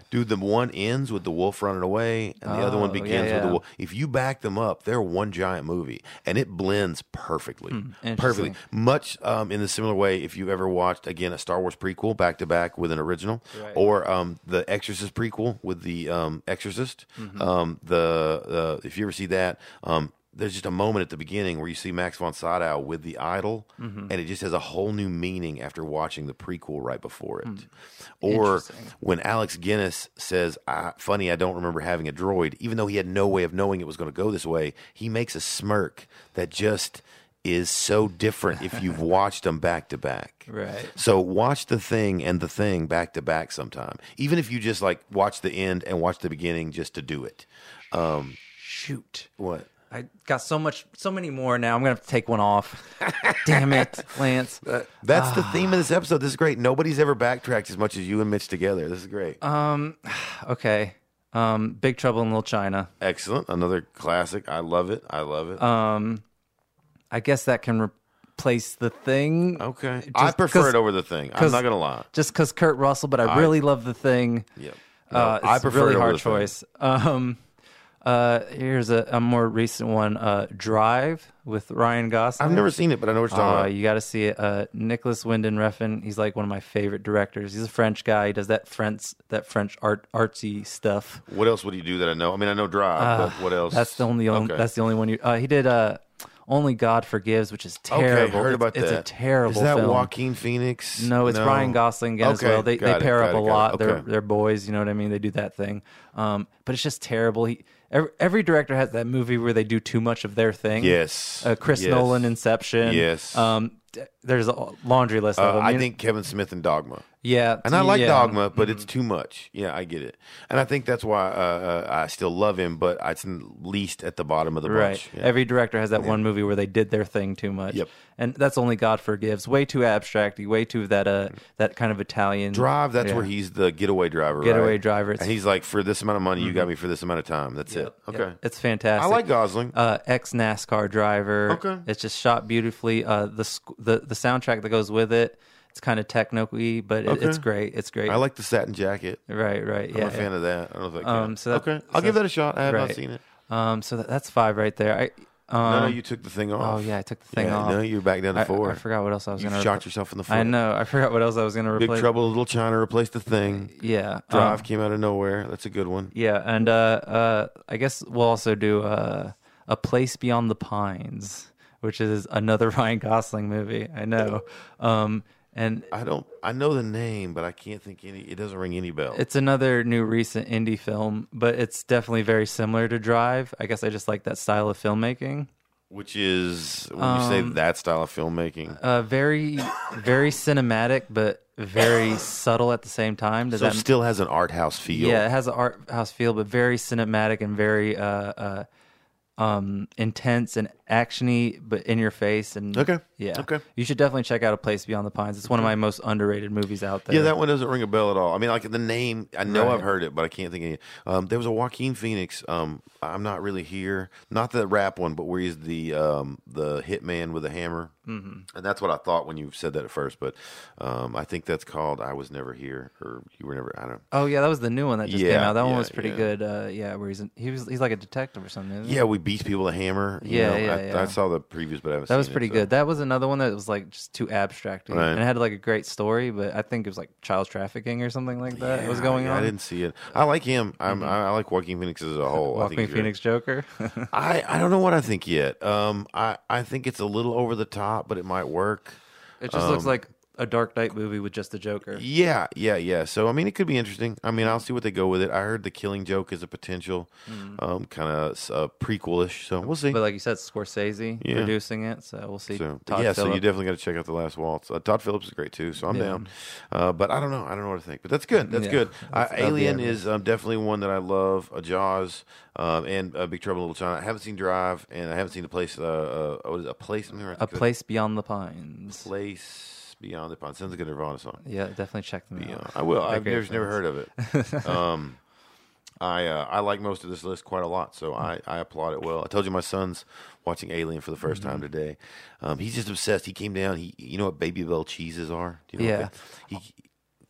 Dude, the one ends with the wolf running away, and the other one Uh-uh. Oh, begins yeah, with the wolf. If you back them up, they're one giant movie, and it blends perfectly. Hmm, perfectly. Much um, in the similar way, if you ever watched again a Star Wars prequel back to back with an original, Right. or um, the Exorcist prequel with the um, Exorcist. Mm-hmm. Um, the uh, if you ever see that. There's just a moment at the beginning where you see Max von Sydow with the idol, Mm-hmm. and it just has a whole new meaning after watching the prequel right before it. Hmm. Or when Alec Guinness says, I, "Funny, I don't remember having a droid," even though he had no way of knowing it was going to go this way, he makes a smirk that just is so different if you've watched them back to back. Right. So watch the thing and the thing back to back sometime, even if you just like watch the end and watch the beginning just to do it. Um, Shoot. what? I got so much, so many more now. I'm gonna have to take one off. Damn it, Lance. That's the theme of this episode. This is great. Nobody's ever backtracked as much as you and Mitch together. This is great. Um, okay. Um, Big Trouble in Little China. Excellent. Another classic. I love it. I love it. Um, I guess that can replace the thing. okay. just I prefer 'cause- it over the thing. I'm 'cause- not going to lie. Just because Kurt Russell, but I really love the thing. Yep. Uh, No, I prefer a really it over hard the thing. choice. Um, Uh, here's a, a more recent one. Uh, Drive with Ryan Gosling. I've never seen it, but I know what you're talking Uh, about. you got to see it. Uh, Nicolas Winding Refn. He's like one of my favorite directors. He's a French guy. He does that French that French art artsy stuff. What else would he do that I know? I mean, I know Drive, but what else? Uh, That's the only, only Okay. that's the only one you. Uh, he did uh, Only God Forgives, which is terrible. Heard it's, about it's that. a terrible Is that film. Joaquin Phoenix? No, it's Ryan Gosling again as Okay, well. They got they it, pair got up it, a got it. lot. They're Okay. they're boys. You know what I mean? They do that thing. Um, but it's just terrible. He every, every director has that movie where they do too much of their thing. Yes. Uh, Chris Yes. Nolan, Inception. Yes. Um, there's a laundry list of Uh, them. I think Kevin Smith and Dogma. Yeah, And I like yeah. Dogma, but it's too much. Yeah, I get it, and I think that's why uh, uh, I still love him, but it's least at the bottom of the Right. bunch. Yeah. Every director has that one movie where they did their thing too much. Yep. And that's only God forgives. Way too abstracty. Way too that uh that kind of Italian Drive. That's Yeah. where he's the getaway driver. Getaway right? driver, it's- and he's like, for this amount of money, you got me for this amount of time. That's it. Yep. Okay. It's fantastic. I like Gosling. uh, ex NASCAR driver. Okay. It's just shot beautifully. Uh, the the the soundtrack that goes with it, it's kind of techno-y, but it, Okay. it's great. It's great. I like the satin jacket. right, right. I'm Yeah. a fan of that. I don't know if I can. Um, so that- okay, I'll give that a shot. I have not seen it. Um, so that, that's five right there. I um, no, no, you took the thing off. oh yeah, I took the thing Yeah, off. No, you're back down to I, four. I forgot what else I was you gonna. shot repla- yourself in the foot. I know. I forgot what else I was gonna replace. Big. Trouble Little China replaced the thing. Yeah. Drive um, came out of nowhere. That's a good one. Yeah, and uh, uh, I guess we'll also do uh, a place beyond the pines, which is another Ryan Gosling movie. I know, um, and I don't. I know the name, but I can't think any. It doesn't ring any bell. it's another new recent indie film, but it's definitely very similar to Drive. I guess I just like that style of filmmaking. Which is when you say Um, that style of filmmaking. Uh, very, very cinematic, but very subtle at the same time. Does So it that still has an art house feel. Yeah, it has an art house feel, but very cinematic and very uh, uh, um, intense and actiony, but in your face. And Okay. yeah, Okay. You should definitely check out A Place Beyond the Pines. It's one of my most underrated movies out there. Yeah, that one doesn't ring a bell at all. I mean, like the name, I know Right. I've heard it, but I can't think of it. Um, there was a Joaquin Phoenix. Um, I'm not really here. Not the rap one, but where he's the um, the hitman with a hammer. Mm-hmm. And that's what I thought when you said that at first. But um, I think that's called "I Was Never Here" or "You Were Never." I don't. Oh yeah, that was the new one that just came out. That one was pretty yeah. good. Uh, yeah, where he's in, he was he's like a detective or something. Yeah, we beat people with a hammer. you Yeah, know. yeah, I, yeah. I saw the previews, but I haven't. That was seen it, pretty so. good. That was another one that was like just too abstract, Right. and it had like a great story, but I think it was like child trafficking or something like that. Yeah, was going yeah, on. Mm-hmm. I didn't see it. I like him. I'm, I, I like Joaquin Phoenix as a whole. I think Joaquin he's great. Phoenix Joker. I, I don't know what I think yet. Um, I, I think it's a little over the top, but it might work. It just Um, looks like a Dark Knight movie with just the Joker. Yeah, yeah, yeah. So I mean, it could be interesting. I mean, I'll see what they go with it. I heard the Killing Joke is a potential, um, kind of uh, prequelish. So we'll see. But like you said, Scorsese Yeah. producing it, so we'll see. so yeah, so you definitely got to check out the Last Waltz. Uh, Todd Phillips is great too, so I'm Yeah. down. Uh, but I don't know. I don't know what to think. But that's good. That's Yeah. good. That's- Alien is um, definitely one that I love. Uh, Jaws um, and uh, Big Trouble in Little China. I haven't seen Drive, and I haven't seen the place. Uh, uh, what is it? a place? A place beyond the pines. place beyond the pond. Sounds like a Nirvana song. Yeah, definitely check them Yeah, out. I will. I've never, never heard of it. um, I uh, I like most of this list quite a lot, so I, I applaud it well. I told you my son's watching Alien for the 1st Mm-hmm. time today. Um, he's just obsessed. He came down. He you know what Baby Bell cheeses are? Do you know Yeah. They, he,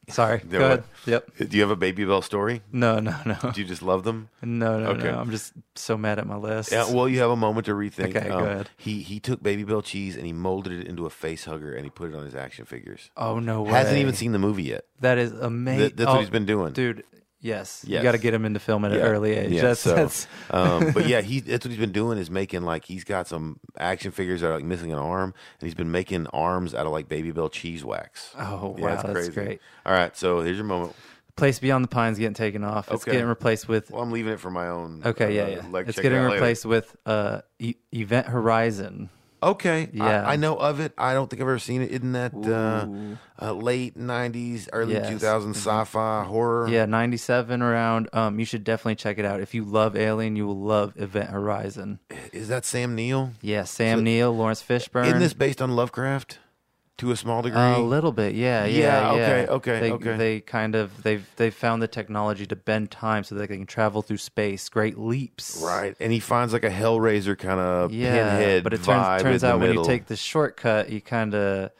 Sorry, go ahead. Yep. do you have a Baby Bell story? No, no, no, Do you just love them? no, no, Okay. no. I'm just so mad at my list. Yeah, well, you have a moment to rethink. Okay, go Um, ahead. He he took Baby Bell cheese and he molded it into a face hugger and he put it on his action figures. oh no way. Hasn't even seen the movie yet. That is amazing. Th- that's what he's been doing. dude. Yes, Yes. you got to get him into film at an early age. Yeah, that's, so, that's um, but yeah, he that's what he's been doing is making like he's got some action figures that are like missing an arm, and he's been making arms out of like Baby Bell cheese wax. Oh, Yeah, wow, that's crazy. great. All right, so here's your moment. place beyond the pines getting taken off. It's Okay. getting replaced with Well, I'm leaving it for my own. okay, uh, yeah, yeah. It's getting out later. replaced with uh, e- Event Horizon. Okay, Yeah. I, I know of it. I don't think I've ever seen it. Isn't that uh, uh, late '90s, early Yes. 2000s sci-fi horror? Yeah, 97 around. Um, you should definitely check it out. If you love Alien, you will love Event Horizon. Is that Sam Neill? Yeah, Sam Neill, Laurence Fishburne. Isn't this based on Lovecraft to a small degree? a little bit, yeah, Yeah, yeah, yeah. okay, okay, they, okay. They kind of they've they've found the technology to bend time so that they can travel through space. Great leaps, Right, and he finds like a Hellraiser kind of Yeah, pinhead but it turns turns out when you take the shortcut, you kind of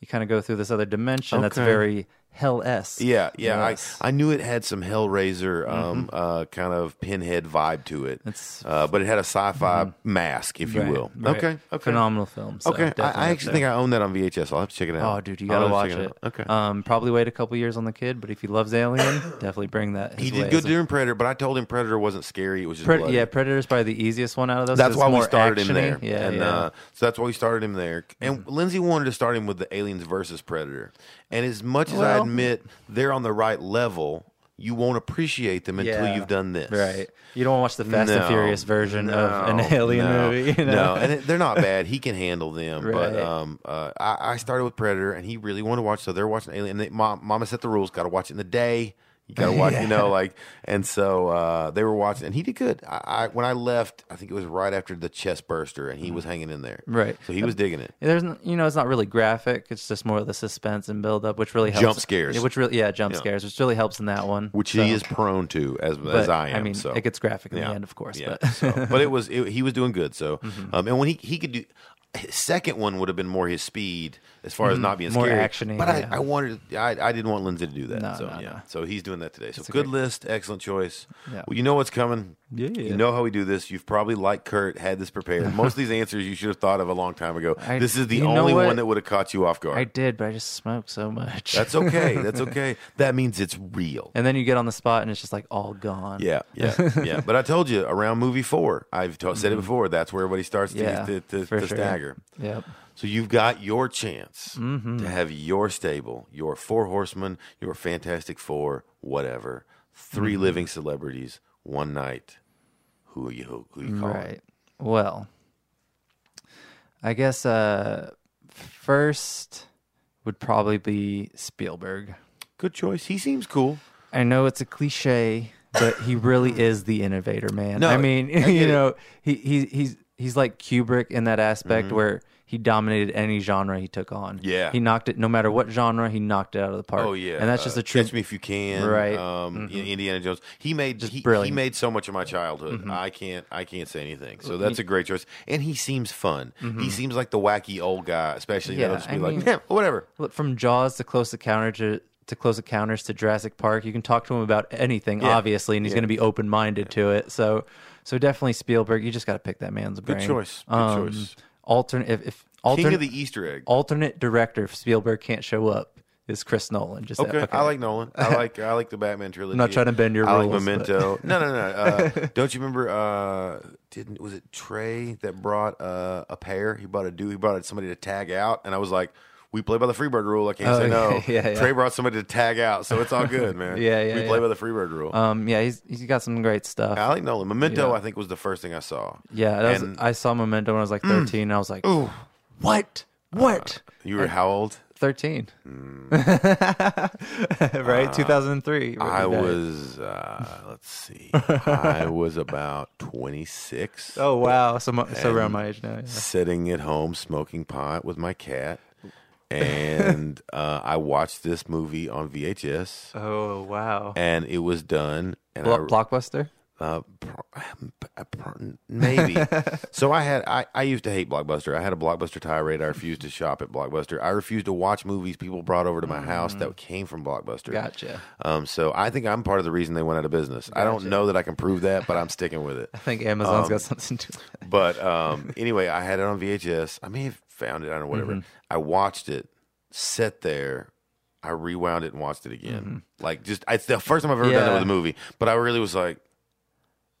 you kind of go through this other dimension that's very Hell S. Yeah, yeah. Yes. I, I knew it had some Hellraiser um, uh, kind of pinhead vibe to it. It's- uh, but it had a sci-fi mask, if you Right, will. right. Okay, okay. Phenomenal film. So Okay, I, definitely I up actually there. think I own that on VHS. I'll have to check it out. Oh, dude, you I'll gotta to watch check it. out. Okay. Um, probably wait a couple years on the kid, but if he loves Alien, definitely bring that. he his did good a- during Predator, but I told him Predator wasn't scary. It was just Pred- bloody. yeah, Predator's probably the easiest one out of those. That's why we more started him action-y. there. Yeah, and, yeah. Uh, so that's why we started him there. And Lindsay wanted to start him with the Aliens versus Predator. And as much as I Well- admit they're on the right level, you won't appreciate them until Yeah. you've done this. right. You don't want to watch the Fast No, and Furious version of an no, Alien no, movie. You know? No, and it, they're not bad. He can handle them. But Right. um, uh, I, I started with Predator, and he really wanted to watch. So they're watching Alien. And they, mom, Mama set the rules. Got to watch it in the day. You got to watch, you know, like. And so uh, they were watching, and he did good. I, I when I left, I think it was right after the chest burster, and he was hanging in there. Mm-hmm. Right. So he was digging it. There's, you know, it's not really graphic. It's just more of the suspense and build up, which really helps. Jump scares. Which really, yeah, jump Yeah. scares, which really helps in that one. Which So- he is prone to, as as I am. I mean, so it gets graphic in Yeah. the end, of course. Yeah, But so, but it was it, he was doing good. So, Mm-hmm. um, and when he he could do. His second one would have been more his speed as far as not being Mm-hmm. More scary. actiony, but I, yeah. I wanted I, I didn't want Lindsay to do that. No, so no, yeah, no. so he's doing that today. So a good great- list, excellent choice. Yeah. Well, you know what's coming. Yeah. You know how we do this. You've probably, like Kurt, had this prepared. Most of these answers you should have thought of a long time ago. I- this is the you know only what? one that would have caught you off guard. I did, but I just smoked so much. That's okay. That's okay. That means it's real. and then you get on the spot and it's just like all gone. Yeah, yeah, yeah. But I told you around movie four, I've to- said it before. That's where everybody starts to, Mm-hmm. Yeah, to, to, for to sure. stagger. Yep. So you've got your chance Mm-hmm. to have your stable, your four horsemen, your Fantastic Four, whatever, 3 Mm-hmm. living celebrities, one night. Who are you? Who, who you calling? Right. Well, I guess uh, first would probably be Spielberg. Good choice. He seems cool. I know it's a cliche, but he really is the innovator, man. No, I mean, I you know, he, he he's he's like Kubrick in that aspect where he dominated any genre he took on. Mm-hmm. Yeah. he knocked it. No matter what genre, he knocked it out of the park. Oh yeah, and that's just Uh, a true. Catch Me If You Can, Right. Mm-hmm. Um, Indiana Jones. He made he, he brilliant. Mm-hmm. made so much of my childhood. I can't I can't say anything. So that's a great choice. And he seems fun. He seems like the wacky old guy, especially Mm-hmm. Yeah, that'll just be I like, mean- "Yeah, whatever. Look, from Jaws to Close Encounter to to Close Encounters to Jurassic Park, you can talk to him about anything, Yeah. obviously, and he's Yeah. going to be open minded to it. So, so definitely Spielberg. You just got to pick that man's brain. choice. Good Um, choice. Alternate if, if King alternate of the Easter egg. alternate director if Spielberg can't show up is Chris Nolan. Just Okay, I like Nolan. I like I like the Batman trilogy. I'm not trying to bend your I rules, like Memento. No, no, no. Uh, don't you remember? Uh, didn't was it Trey that brought uh, a pair? He brought a dude. He brought somebody to tag out, and I was like. We play by the Freebird rule. I can't Oh, say no. yeah, yeah. Trey brought somebody to tag out, so it's all good, man. Yeah, yeah, We play by the Freebird rule. Um, yeah, he's he's got some great stuff. I like Nolan. Memento, yeah. I think, was the first thing I saw. yeah, that was, and- Mm. I saw Memento when I was like 13. and I was like, ooh, what? What? You were how old? 13. right? 2003. Mm. I was. Uh, let's see. I was about twenty six. Oh, wow. So, so around my age now. Yeah. sitting at home smoking pot with my cat, and uh, I watched this movie on VHS, Oh, wow. and it was done. And Blo- Blockbuster? Uh, pr- maybe. so I had I, I used to hate Blockbuster. I had a Blockbuster tirade. I refused to shop at Blockbuster. I refused to watch movies people brought over to my house that came from Blockbuster. Mm. Gotcha. Um, so I think I'm part of the reason they went out of business. I don't know that I can prove that, but I'm sticking with it. I think Amazon's Um, got something to it. But um, anyway, I had it on VHS. I may have found it. I don't know, whatever. Mm-hmm. I watched it, sat there. I rewound it and watched it again. Like just, it's the first time I've ever done that Mm-hmm. With a movie. But I really was like,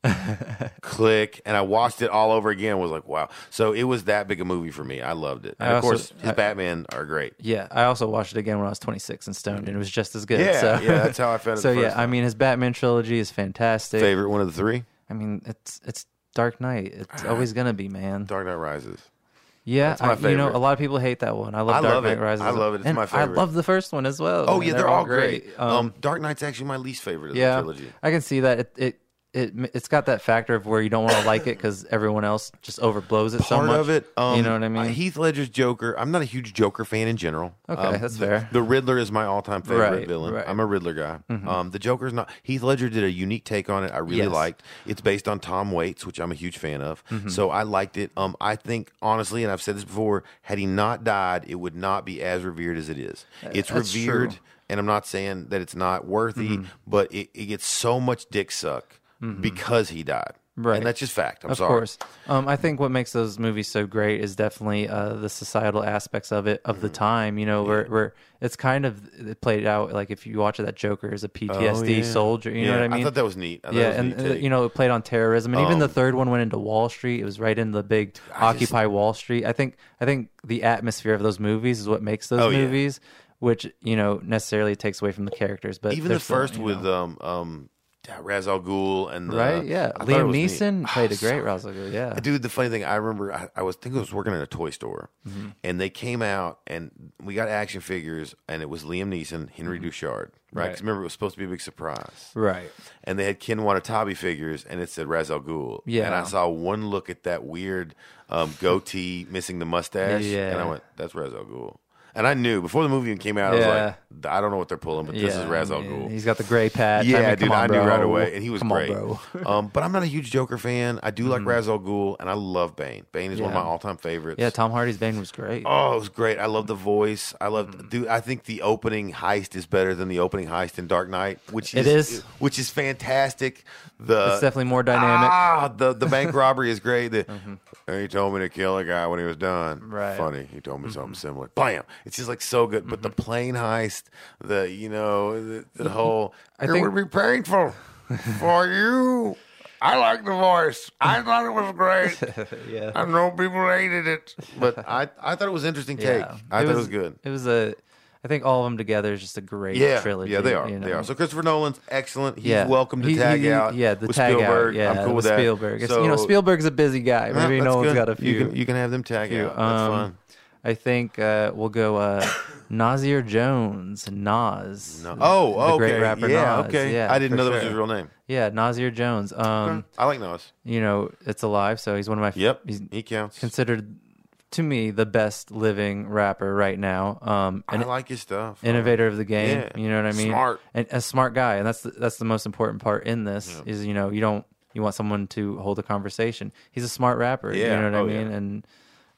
click, and I watched it all over again. Was like, wow. So it was that big a movie for me. I loved it. And I of also- course, his I- Batman are great. Yeah, I also watched it again when I was 26 and stoned, and it was just as good. Yeah, so. yeah, that's how I found it So the yeah, first I time. mean, his Batman trilogy is fantastic. Favorite one of the three, I mean, it's it's Dark Knight. It's always gonna be, man. Dark Knight Rises. Yeah, my I, you know, favorite. a lot of people hate that one. I love I Dark love Knight it. Rises. I love it. It's and my favorite. I love the first one as well. Oh man. yeah, they're, all great. Um, Um, Dark Knight's actually my least favorite of yeah, the trilogy. I can see that. It, it it it's got that factor of where you don't want to like it because everyone else just overblows it so Part much. of it, um, you know what I mean? Heath Ledger's Joker. I'm not a huge Joker fan in general. Okay, Um, that's the, fair. The Riddler is my all-time favorite Right, villain. right. Mm-hmm. I'm a Riddler guy. Um, the Joker's not. Heath Ledger did a unique take on it. I really Yes. liked. It's based on Tom Waits, which I'm a huge fan of. Mm-hmm. So I liked it. Um, I think honestly, and I've said this before, had he not died, it would not be as revered as it is. It's Uh, that's revered, true. and I'm not saying that it's not worthy, Mm-hmm. but it, it gets so much dick suck because he died. Right. and that's just fact. I'm of sorry. course. Um, I think what makes those movies so great is definitely uh, the societal aspects of it of the Mm-hmm. time. You know, where where it's kind of it played out like if you watch that Joker is a PTSD Oh, yeah. soldier. You know what I mean? I thought that was neat. Yeah, was and neat you know it played on terrorism, and even the Um, third one went into Wall Street. It was right in the big Occupy Wall Street. I think I think the atmosphere of those movies is what makes those Oh, yeah. movies, which you know necessarily takes away from the characters. But even the first with know. um um Ra's al Ghul and the, right, yeah, I Liam was neat. Oh, Neeson played a great Ra's al Ghul, Yeah, Dude, the funny thing, I remember I, I was thinking I was working at a toy store, Mm-hmm. and they came out and we got action figures, and it was Liam Neeson, Henry Mm-hmm. Duchard, right? 'Cause Right. remember, it was supposed to be a big surprise, right. and they had Ken Watanabe figures, and it said Ra's al Ghul. Yeah. and I saw one look at that weird um, goatee missing the mustache, yeah. and I went, "That's Ra's al Ghul." And I knew before the movie even came out, I was like, "I don't know what they're pulling, but this is Ra's al Ghul." He's got the gray patch. Yeah, I mean, dude, on, I knew bro. right away, and he was come great. On, bro. um, but I'm not a huge Joker fan. I do like Ra's al Ghul, and I love Bane. Bane is one of my all-time favorites. Yeah, Tom Hardy's Bane was great. Oh, it was great. I love the voice. I love, Mm-hmm. dude. I think the opening heist is better than the opening heist in Dark Knight, which It is, is. which is fantastic. The It's definitely more dynamic. Ah, the the bank robbery is great. The, "And he told me to kill a guy when he was done. Right. Mm-hmm. Funny. He told me something similar. Bam. It's just like so good. But the plane heist, the you know the, the whole. I it think- would be painful for you. I like the voice. I thought it was great. yeah. I know people hated it, but I I thought it was interesting take. Yeah. I thought it was good. It was a. I think all of them together is just a great Yeah, trilogy. yeah, they are. you know? They are. So Christopher Nolan's excellent. He's yeah, welcome to He- tag he- out. Yeah, the tag Spielberg. out. Yeah, I'm cool with. Spielberg. So, you know, Spielberg's a busy guy. Maybe no that's good. got a few. You can, you can have them tag few. out. That's Um, fun. I think uh, we'll go uh, Nasir Jones, Nas. No. Oh, the okay. great rapper yeah, Nas. okay. Yeah, I didn't know that was his real name. Yeah, Nasir Jones. Um, I like Nas. you know, it's alive, so he's one of my. f- Yep, He's he counts. considered to me the best living rapper right now. Um, I like his stuff. innovator of the game. Yeah. You know what I mean? Smart. and a smart guy, and that's the, that's the most important part in this is you know you don't you want someone to hold a conversation. He's a smart rapper. Yeah. you know what Oh, I mean, yeah. and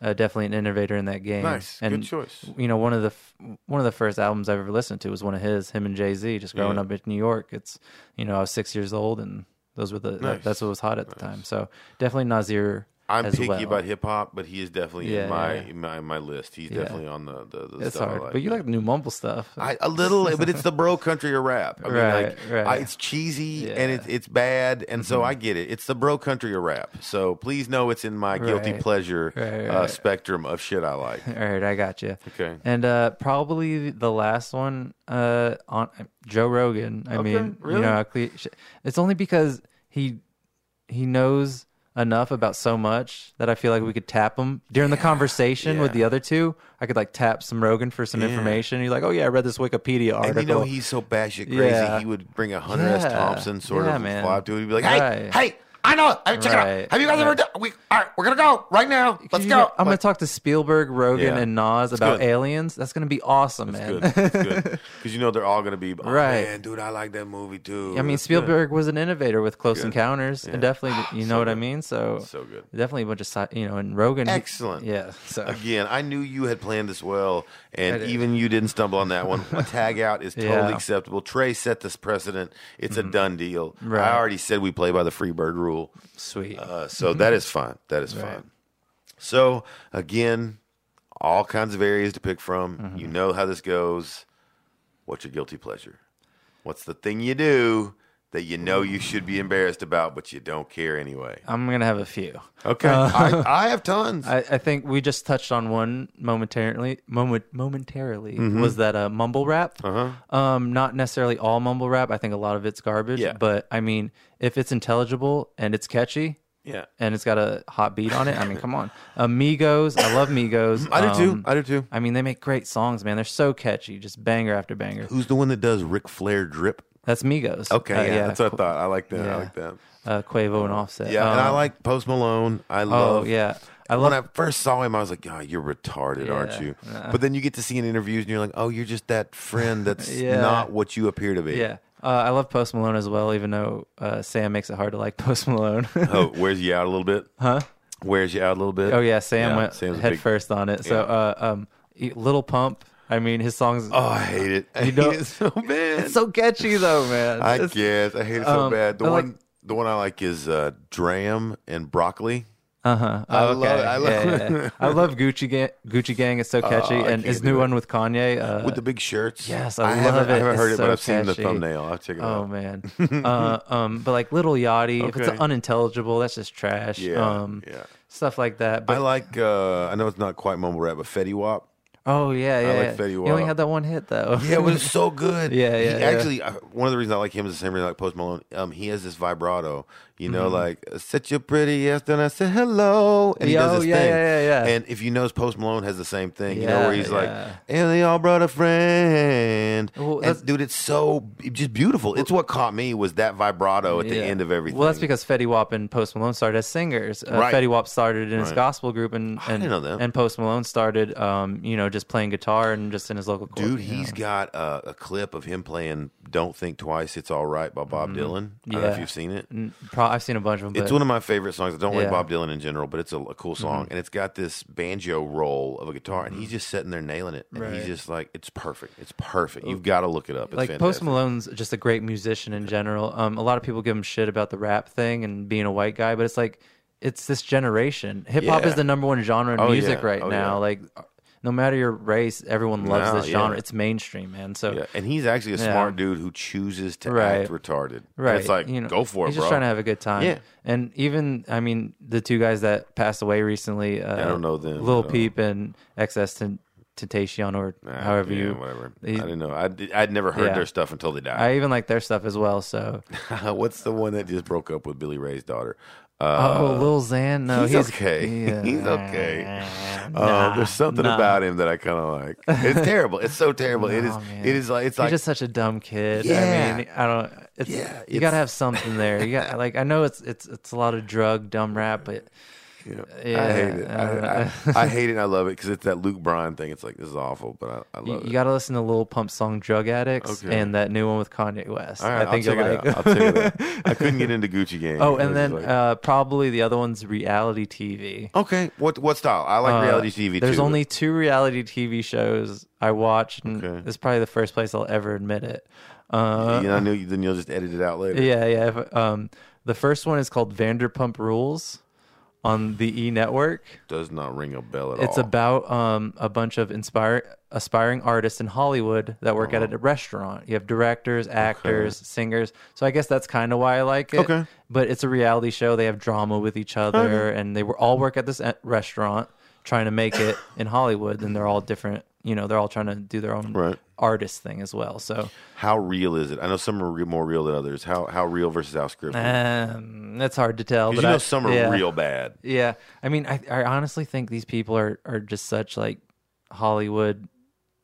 uh, definitely an innovator in that game. Nice. and, Good choice. You know, one of the f- one of the first albums I've ever listened to was one of his, him and Jay Z. Just growing Yeah. up in New York, it's you know I was six years old and. Those were the that- that's what was hot at the time. So definitely Nasir. I'm picky well. about hip hop, but he is definitely Yeah, in my, yeah. my my list. He's Yeah. definitely on the the, the It's stuff hard, like. but you like the new mumble stuff. I, a little, but it's the bro country of rap. I mean, Right, like, right. I, it's cheesy and it's it's bad, and so I get it. It's the bro country of rap. So please know it's in my guilty Right. pleasure Uh, spectrum of shit I like. All right, I got you. Okay. And uh, probably the last one uh, on Joe Rogan. I Okay, mean, really? you know, it's only because he he knows enough about so much that I feel like we could tap him during the conversation with the other two. I could like tap some Rogan for some Yeah. information. He's like, "Oh yeah, I read this Wikipedia article." And you know he's so batshit crazy. Yeah. He would bring a Hunter S. Thompson sort Yeah, of man. vibe to it. He'd be like, "Hey, Right. hey, I know. Hey, check it out. Have you guys ever done? We all right. We're gonna go right now. Let's go. I'm Like, gonna talk to Spielberg, Rogan, Yeah. and Nas about good. aliens. That's gonna be awesome, man. Good, Because you know they're all gonna be oh, Right. Man, dude, I like that movie too. I mean, That's good. Spielberg was an innovator with Close Good. Encounters, and definitely, you know So what I mean. So, So good. definitely a bunch of you know, and Rogan, he- Excellent. yeah. So Again, I knew you had planned this well, and even you didn't stumble on that one. A tag out is totally Yeah. Mm-hmm. acceptable. Trey set this precedent. It's a done deal. Right. I already said we play by the Freebird rule. Sweet. Uh, so that is fun. That is Right. fine. So again, all kinds of areas to pick from. Mm-hmm. You know how this goes. What's your guilty pleasure? What's the thing you do that you know you should be embarrassed about, but you don't care anyway? I'm gonna have a few. Okay, I, I have tons. I, I think we just touched on one momentarily. Moment momentarily Mm-hmm. was that a mumble rap. Uh-huh. Um, not necessarily all mumble rap. I think a lot of it's garbage. Yeah. But I mean, if it's intelligible and it's catchy. yeah, And it's got a hot beat on it. I mean, come on, Amigos. I love Amigos. I do too. Um, I do too. I mean, they make great songs, man. They're so catchy, just banger after banger. Who's the one that does Ric Flair drip? That's Migos. Okay, Uh, yeah, that's what I thought. I like that. I like that. Uh, Quavo and Offset. Yeah, and I Um, like Post Malone. I Oh love. yeah, I love. when. I first saw him, I was like, "God, you're retarded, aren't you?" Nah. But then you get to see in interviews, and you're like, "Oh, you're just that friend that's Yeah. not what you appear to be." Yeah, uh, I love Post Malone as well. Even though uh, Sam makes it hard to like Post Malone. Oh, wears you out a little bit. huh? Wears you out a little bit. Oh yeah, Sam Yeah, went Sam's head big- first on it. So, uh, um, Little Pump. I mean, his songs. Oh, I hate it. I You hate don't- it so bad. It's so catchy though, man. I It's- guess I hate it so um, bad. The I one, like- the one I like is uh, Dram and Broccoli. Uh-huh. I Oh, love- okay. I love- yeah, yeah, yeah. I love Gucci Gang. Gucci Gang is so catchy, Oh, and his new that. one with Kanye. Uh, with the big shirts. yes, I haven't, love I haven't heard It's it, but I've seen the thumbnail. I'll check it oh out. Oh man, uh, um, but like Little Yachty, if it's unintelligible, that's just trash. Yeah, um, yeah. stuff like that. But I like. Uh, I know it's not quite mumble rap, but Fetty Wap. Oh yeah, yeah. like yeah. Fetty He only had that one hit though. Yeah, it was so good. Yeah, He yeah, yeah. Actually, uh, one of the reasons I like him is the same reason I like Post Malone. Um, he has this vibrato. You know, Mm-hmm. like "Set your pretty ass down." I said hello, and he Yeah, does oh, yeah, thing. yeah, yeah, yeah. And if you notice, Post Malone has the same thing. Yeah, You know, where he's like, "And they all brought a friend." Well, and dude, it's so just beautiful. It's what caught me was that vibrato at the end of everything. Well, that's because Fetty Wap and Post Malone started as singers. Uh, Right. Fetty Wap started in his gospel group, and and, didn't know that. and Post Malone started, um, you know, just playing guitar and just in his local. Dude, he's know. got a, a clip of him playing "Don't Think Twice, It's All Right" by Bob Dylan. I don't know if Mm-hmm. Yeah. you've seen it. Pro- I've seen a bunch of them. It's one of my favorite songs. I don't like Yeah. Mm-hmm. Bob Dylan in general, but it's a, a cool song, and it's got this banjo roll of a guitar, and he's just sitting there nailing it, and he's Mm-hmm. Right. just like, it's perfect. It's perfect. You've got to look it up. It's like fantastic. Post Malone's just a great musician in general. Um, a lot of people give him shit about the rap thing and being a white guy, but it's like it's this generation. Hip hop Yeah. is the number one genre in Oh, music yeah. right Oh, now. yeah. Like, no matter your race, everyone loves No, this yeah. genre. It's mainstream, man. So Yeah, and he's actually a Yeah. smart dude who chooses to Right. act retarded. Right. it's like, you know, go for it, He's bro. just trying to have a good time. Yeah. And even, I mean, the two guys that passed away recently, uh, I don't know them Lil at. Peep and XS Ten- Temptation, or Nah, however yeah, you. whatever. he- I didn't know. I did, I'd never heard Yeah. their stuff until they died. I even like their stuff as well. So, What's the one that just broke up with Billy Ray's daughter? Uh, oh, Lil Xan, no, he's he's, okay. yeah. He's okay. Nah, Uh, there's something nah. about him that I kind of like. It's terrible. It's so terrible. it is. Man. It is like it's He's like just such a dumb kid. Yeah. I mean, I don't. It's, Yeah, you it's- got to have something there. You got like I know it's it's it's a lot of drug dumb rap, but you know, Yeah, I hate it. I, uh, I, I hate it. and I love it because it's that Luke Bryan thing. It's like this is awful, but I, I you, love you it. got to listen to Lil Pump song "Drug Addicts" Okay. and that new one with Kanye West. All right, I think I'll check like. it. I'll check it out. I couldn't get into Gucci Gang. oh, and then like- uh, probably the other one's reality TV. okay, what what style? I like Uh, reality TV. There's too, but- only two reality TV shows I watch, and Okay. this is probably the first place I'll ever admit it. Uh, you know, I knew then you'll just edit it out later. Yeah, yeah. Um, the first one is called Vanderpump Rules on the E Network. Does not ring a bell at all. It's all. about um, a bunch of inspire, aspiring artists in Hollywood that work Uh-huh. at a restaurant. You have directors, actors, singers. So I guess that's kind of why I like it. Okay. But it's a reality show. They have drama with each other, and they were all work at this e- restaurant trying to make it in Hollywood. And they're all different. You know, they're all trying to do their own Right. artist thing as well. So How real is it? I know some are re- more real than others. How how real versus how scripted? um, that's hard to tell. But you know I- some are yeah. real bad. Yeah, I mean, I, I honestly think these people are, are just such like Hollywood,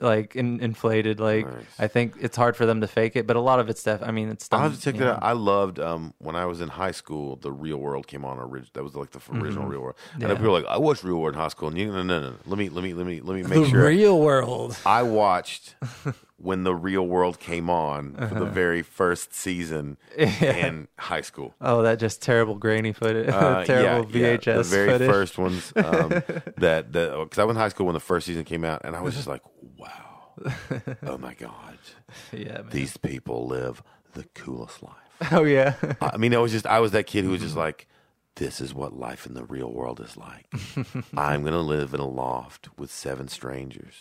like in, inflated. Like Nice. I think it's hard for them to fake it, but a lot of it's stuff. I mean, it's. I'll Done, have to check that know. out. I loved um, when I was in high school. The Real World came on. Orig- that was like the original Real World. And Mm-hmm. Yeah. people were like, "I watched Real World in high school." And you, no, no, no. Let me, let me, let me, let me The make sure. real world. I watched when the Real World came on for Uh-huh. the very first season in high school. Oh, that just terrible grainy footage, Uh, terrible yeah, VHS yeah, the very footage. first ones um, that that because I went to high school when the first season came out, and I was just like, "Wow, oh my god, yeah, man. these people live the coolest life." Oh yeah, I mean, I was just I was that kid who was just like, "This is what life in the real world is like. I'm gonna live in a loft with seven strangers.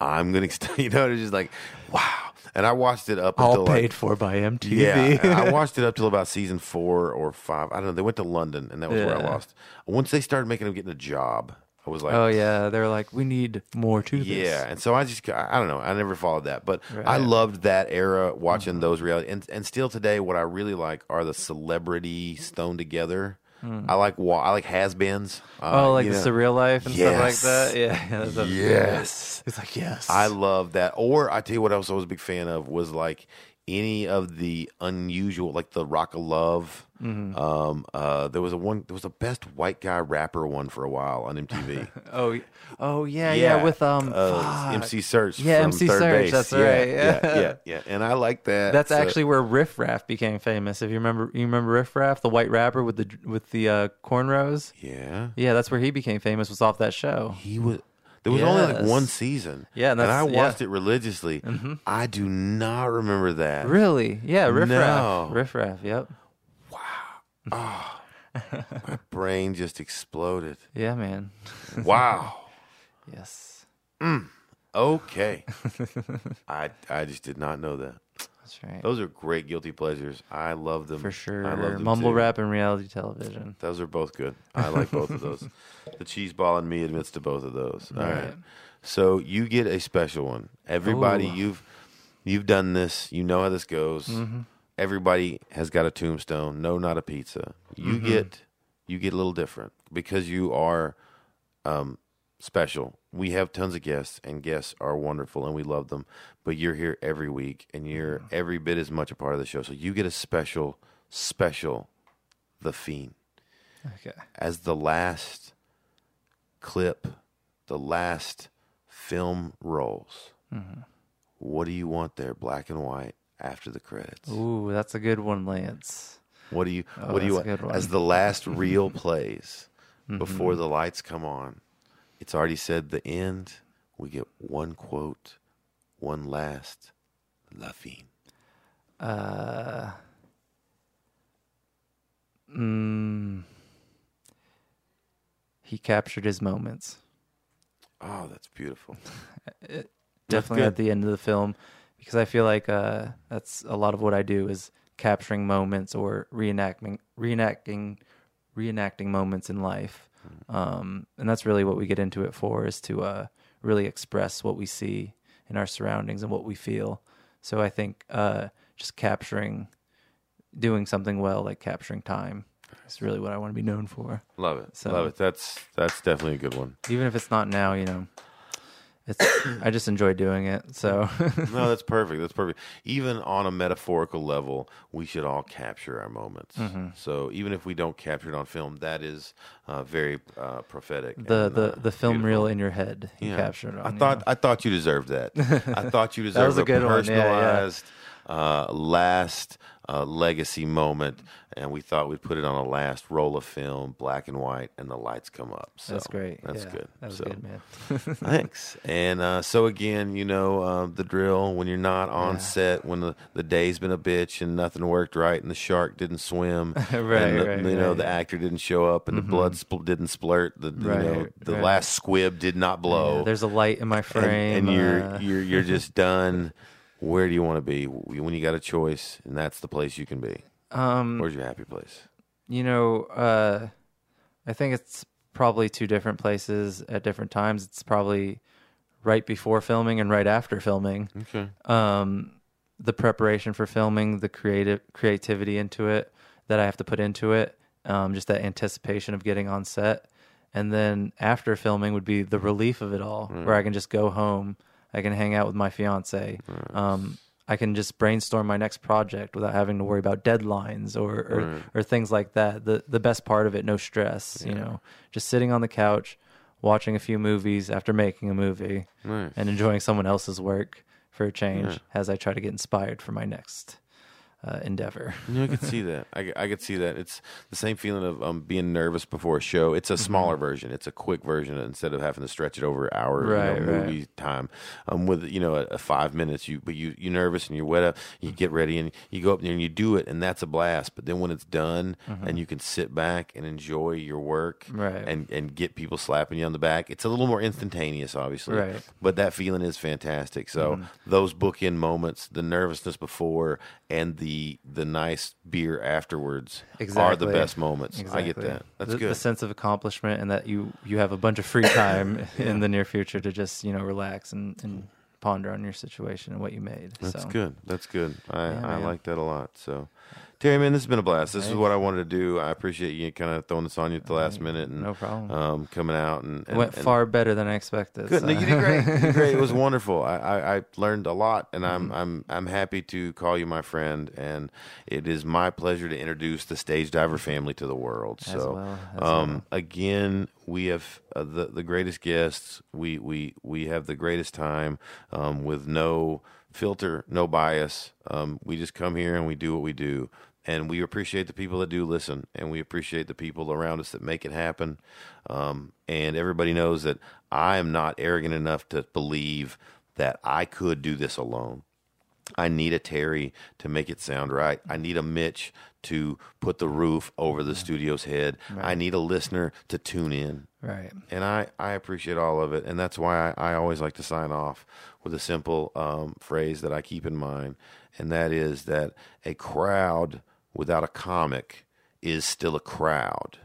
I'm gonna, you know, it's just like, wow." And I watched it up all until paid like, for by MTV. yeah, I watched it up till about season four or five. I don't know. They went to London, and that was where I lost. Once they started making him getting a job, I was like, oh yeah, they're like, we need more to this. yeah, and so I just I I don't know. I never followed that, but I Right. Mm-hmm. loved that era watching those reality. And and still today, what I really like are the celebrity stoned together. I like wa- I like has beens. Uh, Hmm. Oh, like you the know. surreal life and stuff like that. Yeah, yeah that's a- Yes, It's like yes. I love that. Or I tell you what else I was a big fan of was like any of the unusual, like the Rock of Love. Mm-hmm. Um, uh, there was a one. There was a best white guy rapper one for a while on MTV. Oh, oh yeah, yeah, with um, uh. MC Serch. Yeah, from MC Third Search, Base. that's Yeah, right, Yeah, yeah. yeah, yeah. And I like that. That's So- actually where Riff Raff became famous. If you remember, you remember Riff Raff, the white rapper with the with the uh, cornrows. yeah. Yeah, that's where he became famous. Was off that show. He was. There was only like one season. Yeah, and and I that's- yeah. watched it religiously. I do not remember that. Really? Yeah, Riff No. Raff. Riff Raff. Yep. My brain just exploded. Yeah, man. Wow. Yes, Okay. I I just did not know that. that's right. Those are great guilty pleasures. I love them For sure. I love them Mumble too. rap and reality television. Those are both good. I like both of those. The cheese ball in me admits to both of those. All right. Right. So you get a special one. Everybody, Ooh. you've you've done this. You know how this goes. Mm-hmm. Everybody has got a tombstone. No, not a pizza. You Mm-hmm. get you get a little different because you are um, special. We have tons of guests, and guests are wonderful, and we love them. But you're here every week, and you're Mm-hmm. every bit as much a part of the show. So you get a special, special, the fiend Okay. as the last clip, the last film rolls. Mm-hmm. What do you want there, black and white, after the credits? Ooh, that's a good one, Lance. What do you Oh, What do you want. Mm-hmm. as the last reel plays before the lights come on? It's already said the end. We get one quote, one last, laughing. Uh, mm, he captured his moments. Oh, that's beautiful. Definitely at the end of the film, because I feel like uh, that's a lot of what I do is capturing moments or reenacting, reenacting, reenacting moments in life. Um, and that's really what we get into it for is to uh, really express what we see in our surroundings and what we feel. So I think uh, just capturing, doing something well, like capturing time, is really what I want to be known for. Love it. So- Love it. That's that's definitely a good one. Even if it's not now, you know, it's I just enjoy doing it. So no, that's perfect. That's perfect. Even on a metaphorical level, we should all capture our moments. Mm-hmm. So even if we don't capture it on film, that is uh, very uh, prophetic. the and, the uh, the film beautiful. reel in your head, you Yeah. capture it on. I thought know. I thought you deserved that. I thought you deserved was a good one. Yeah, yeah. Uh, last uh, legacy moment, and we thought we'd put it on a last roll of film, black and white, and the lights come up. So that's great. That's Yeah, good. That was So- good, man. Thanks. And uh, so again, you know uh, the drill. When you're not on Yeah. set, when the, the day's been a bitch and nothing worked right, and the shark didn't swim, Right, and the, right, you know right. the actor didn't show up, and the blood spl- didn't splurt, the you know Right, the right. last squib did not blow, Yeah, there's a light in my and, frame, and you're uh, you're you're just done. Where do you want to be when you got a choice, and that's the place you can be? um, Where's your happy place? you know, uh, I think it's probably two different places at different times. It's probably right before filming and right after filming. Okay. um, the preparation for filming, the creative creativity into it that I have to put into it, um, just that anticipation of getting on set, and then after filming would be the relief of it all, where I can just go home, I can hang out with my fiance, um, I can just brainstorm my next project without having to worry about deadlines or or, or things like that. The the best part of it, no stress, you know, just sitting on the couch. Watching a few movies after making a movie, and enjoying someone else's work for a change as I try to get inspired for my next uh, endeavor. Yeah, I could see that. I, I could see that. It's the same feeling of um, being nervous before a show. It's a smaller version. It's a quick version instead of having to stretch it over an hour Right, you know, right. movie time. Um, with you know a, a five minutes, you but you you're nervous and you're wet up. You get ready and you go up there and you do it, and that's a blast. But then when it's done and you can sit back and enjoy your work, Right. and and get people slapping you on the back, it's a little more instantaneous, obviously. Right. Mm-hmm. But that feeling is fantastic. So those bookend moments, the nervousness before and the the nice beer afterwards are the best moments. I get that. That's the, good. The sense of accomplishment and that you you have a bunch of free time in the near future to just you know relax and, and ponder on your situation and what you made. That's so. good. That's good. I, Yeah, I like that a lot. So Terry, man, this has been a blast. This is what I wanted to do. I appreciate you kind of throwing this on you at the last minute and No problem. um, coming out and, and Went and- far better than I expected. Good. so- No, you did great. You did great. It was wonderful. I, I, I learned a lot, and Mm-hmm. I'm I'm I'm happy to call you my friend. And it is my pleasure to introduce the Stage Diver family to the world. As so, well, as um, again, we have uh, the the greatest guests. We we we have the greatest time um, with no filter, no bias. Um, we just come here and we do what we do. And we appreciate the people that do listen, and we appreciate the people around us that make it happen. Um, and everybody knows that I am not arrogant enough to believe that I could do this alone. I need a Terry to make it sound right. I need a Mitch to put the roof over the studio's head. I need a listener to tune in. right. And I, I appreciate all of it. And that's why I, I always like to sign off with a simple um, phrase that I keep in mind. And that is that a crowd without a comic is still a crowd.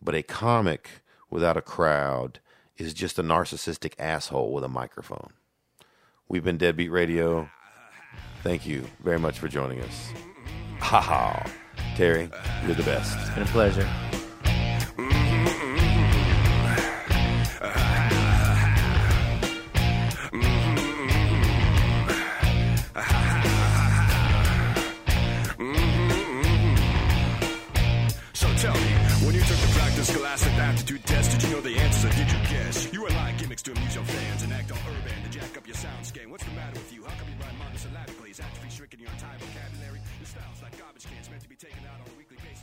But a comic without a crowd is just a narcissistic asshole with a microphone. We've been Deadbeat Radio. Thank you very much for joining us. Ha ha. Terry, you're the best. It's been a pleasure. Cans meant to be taken out on a weekly basis.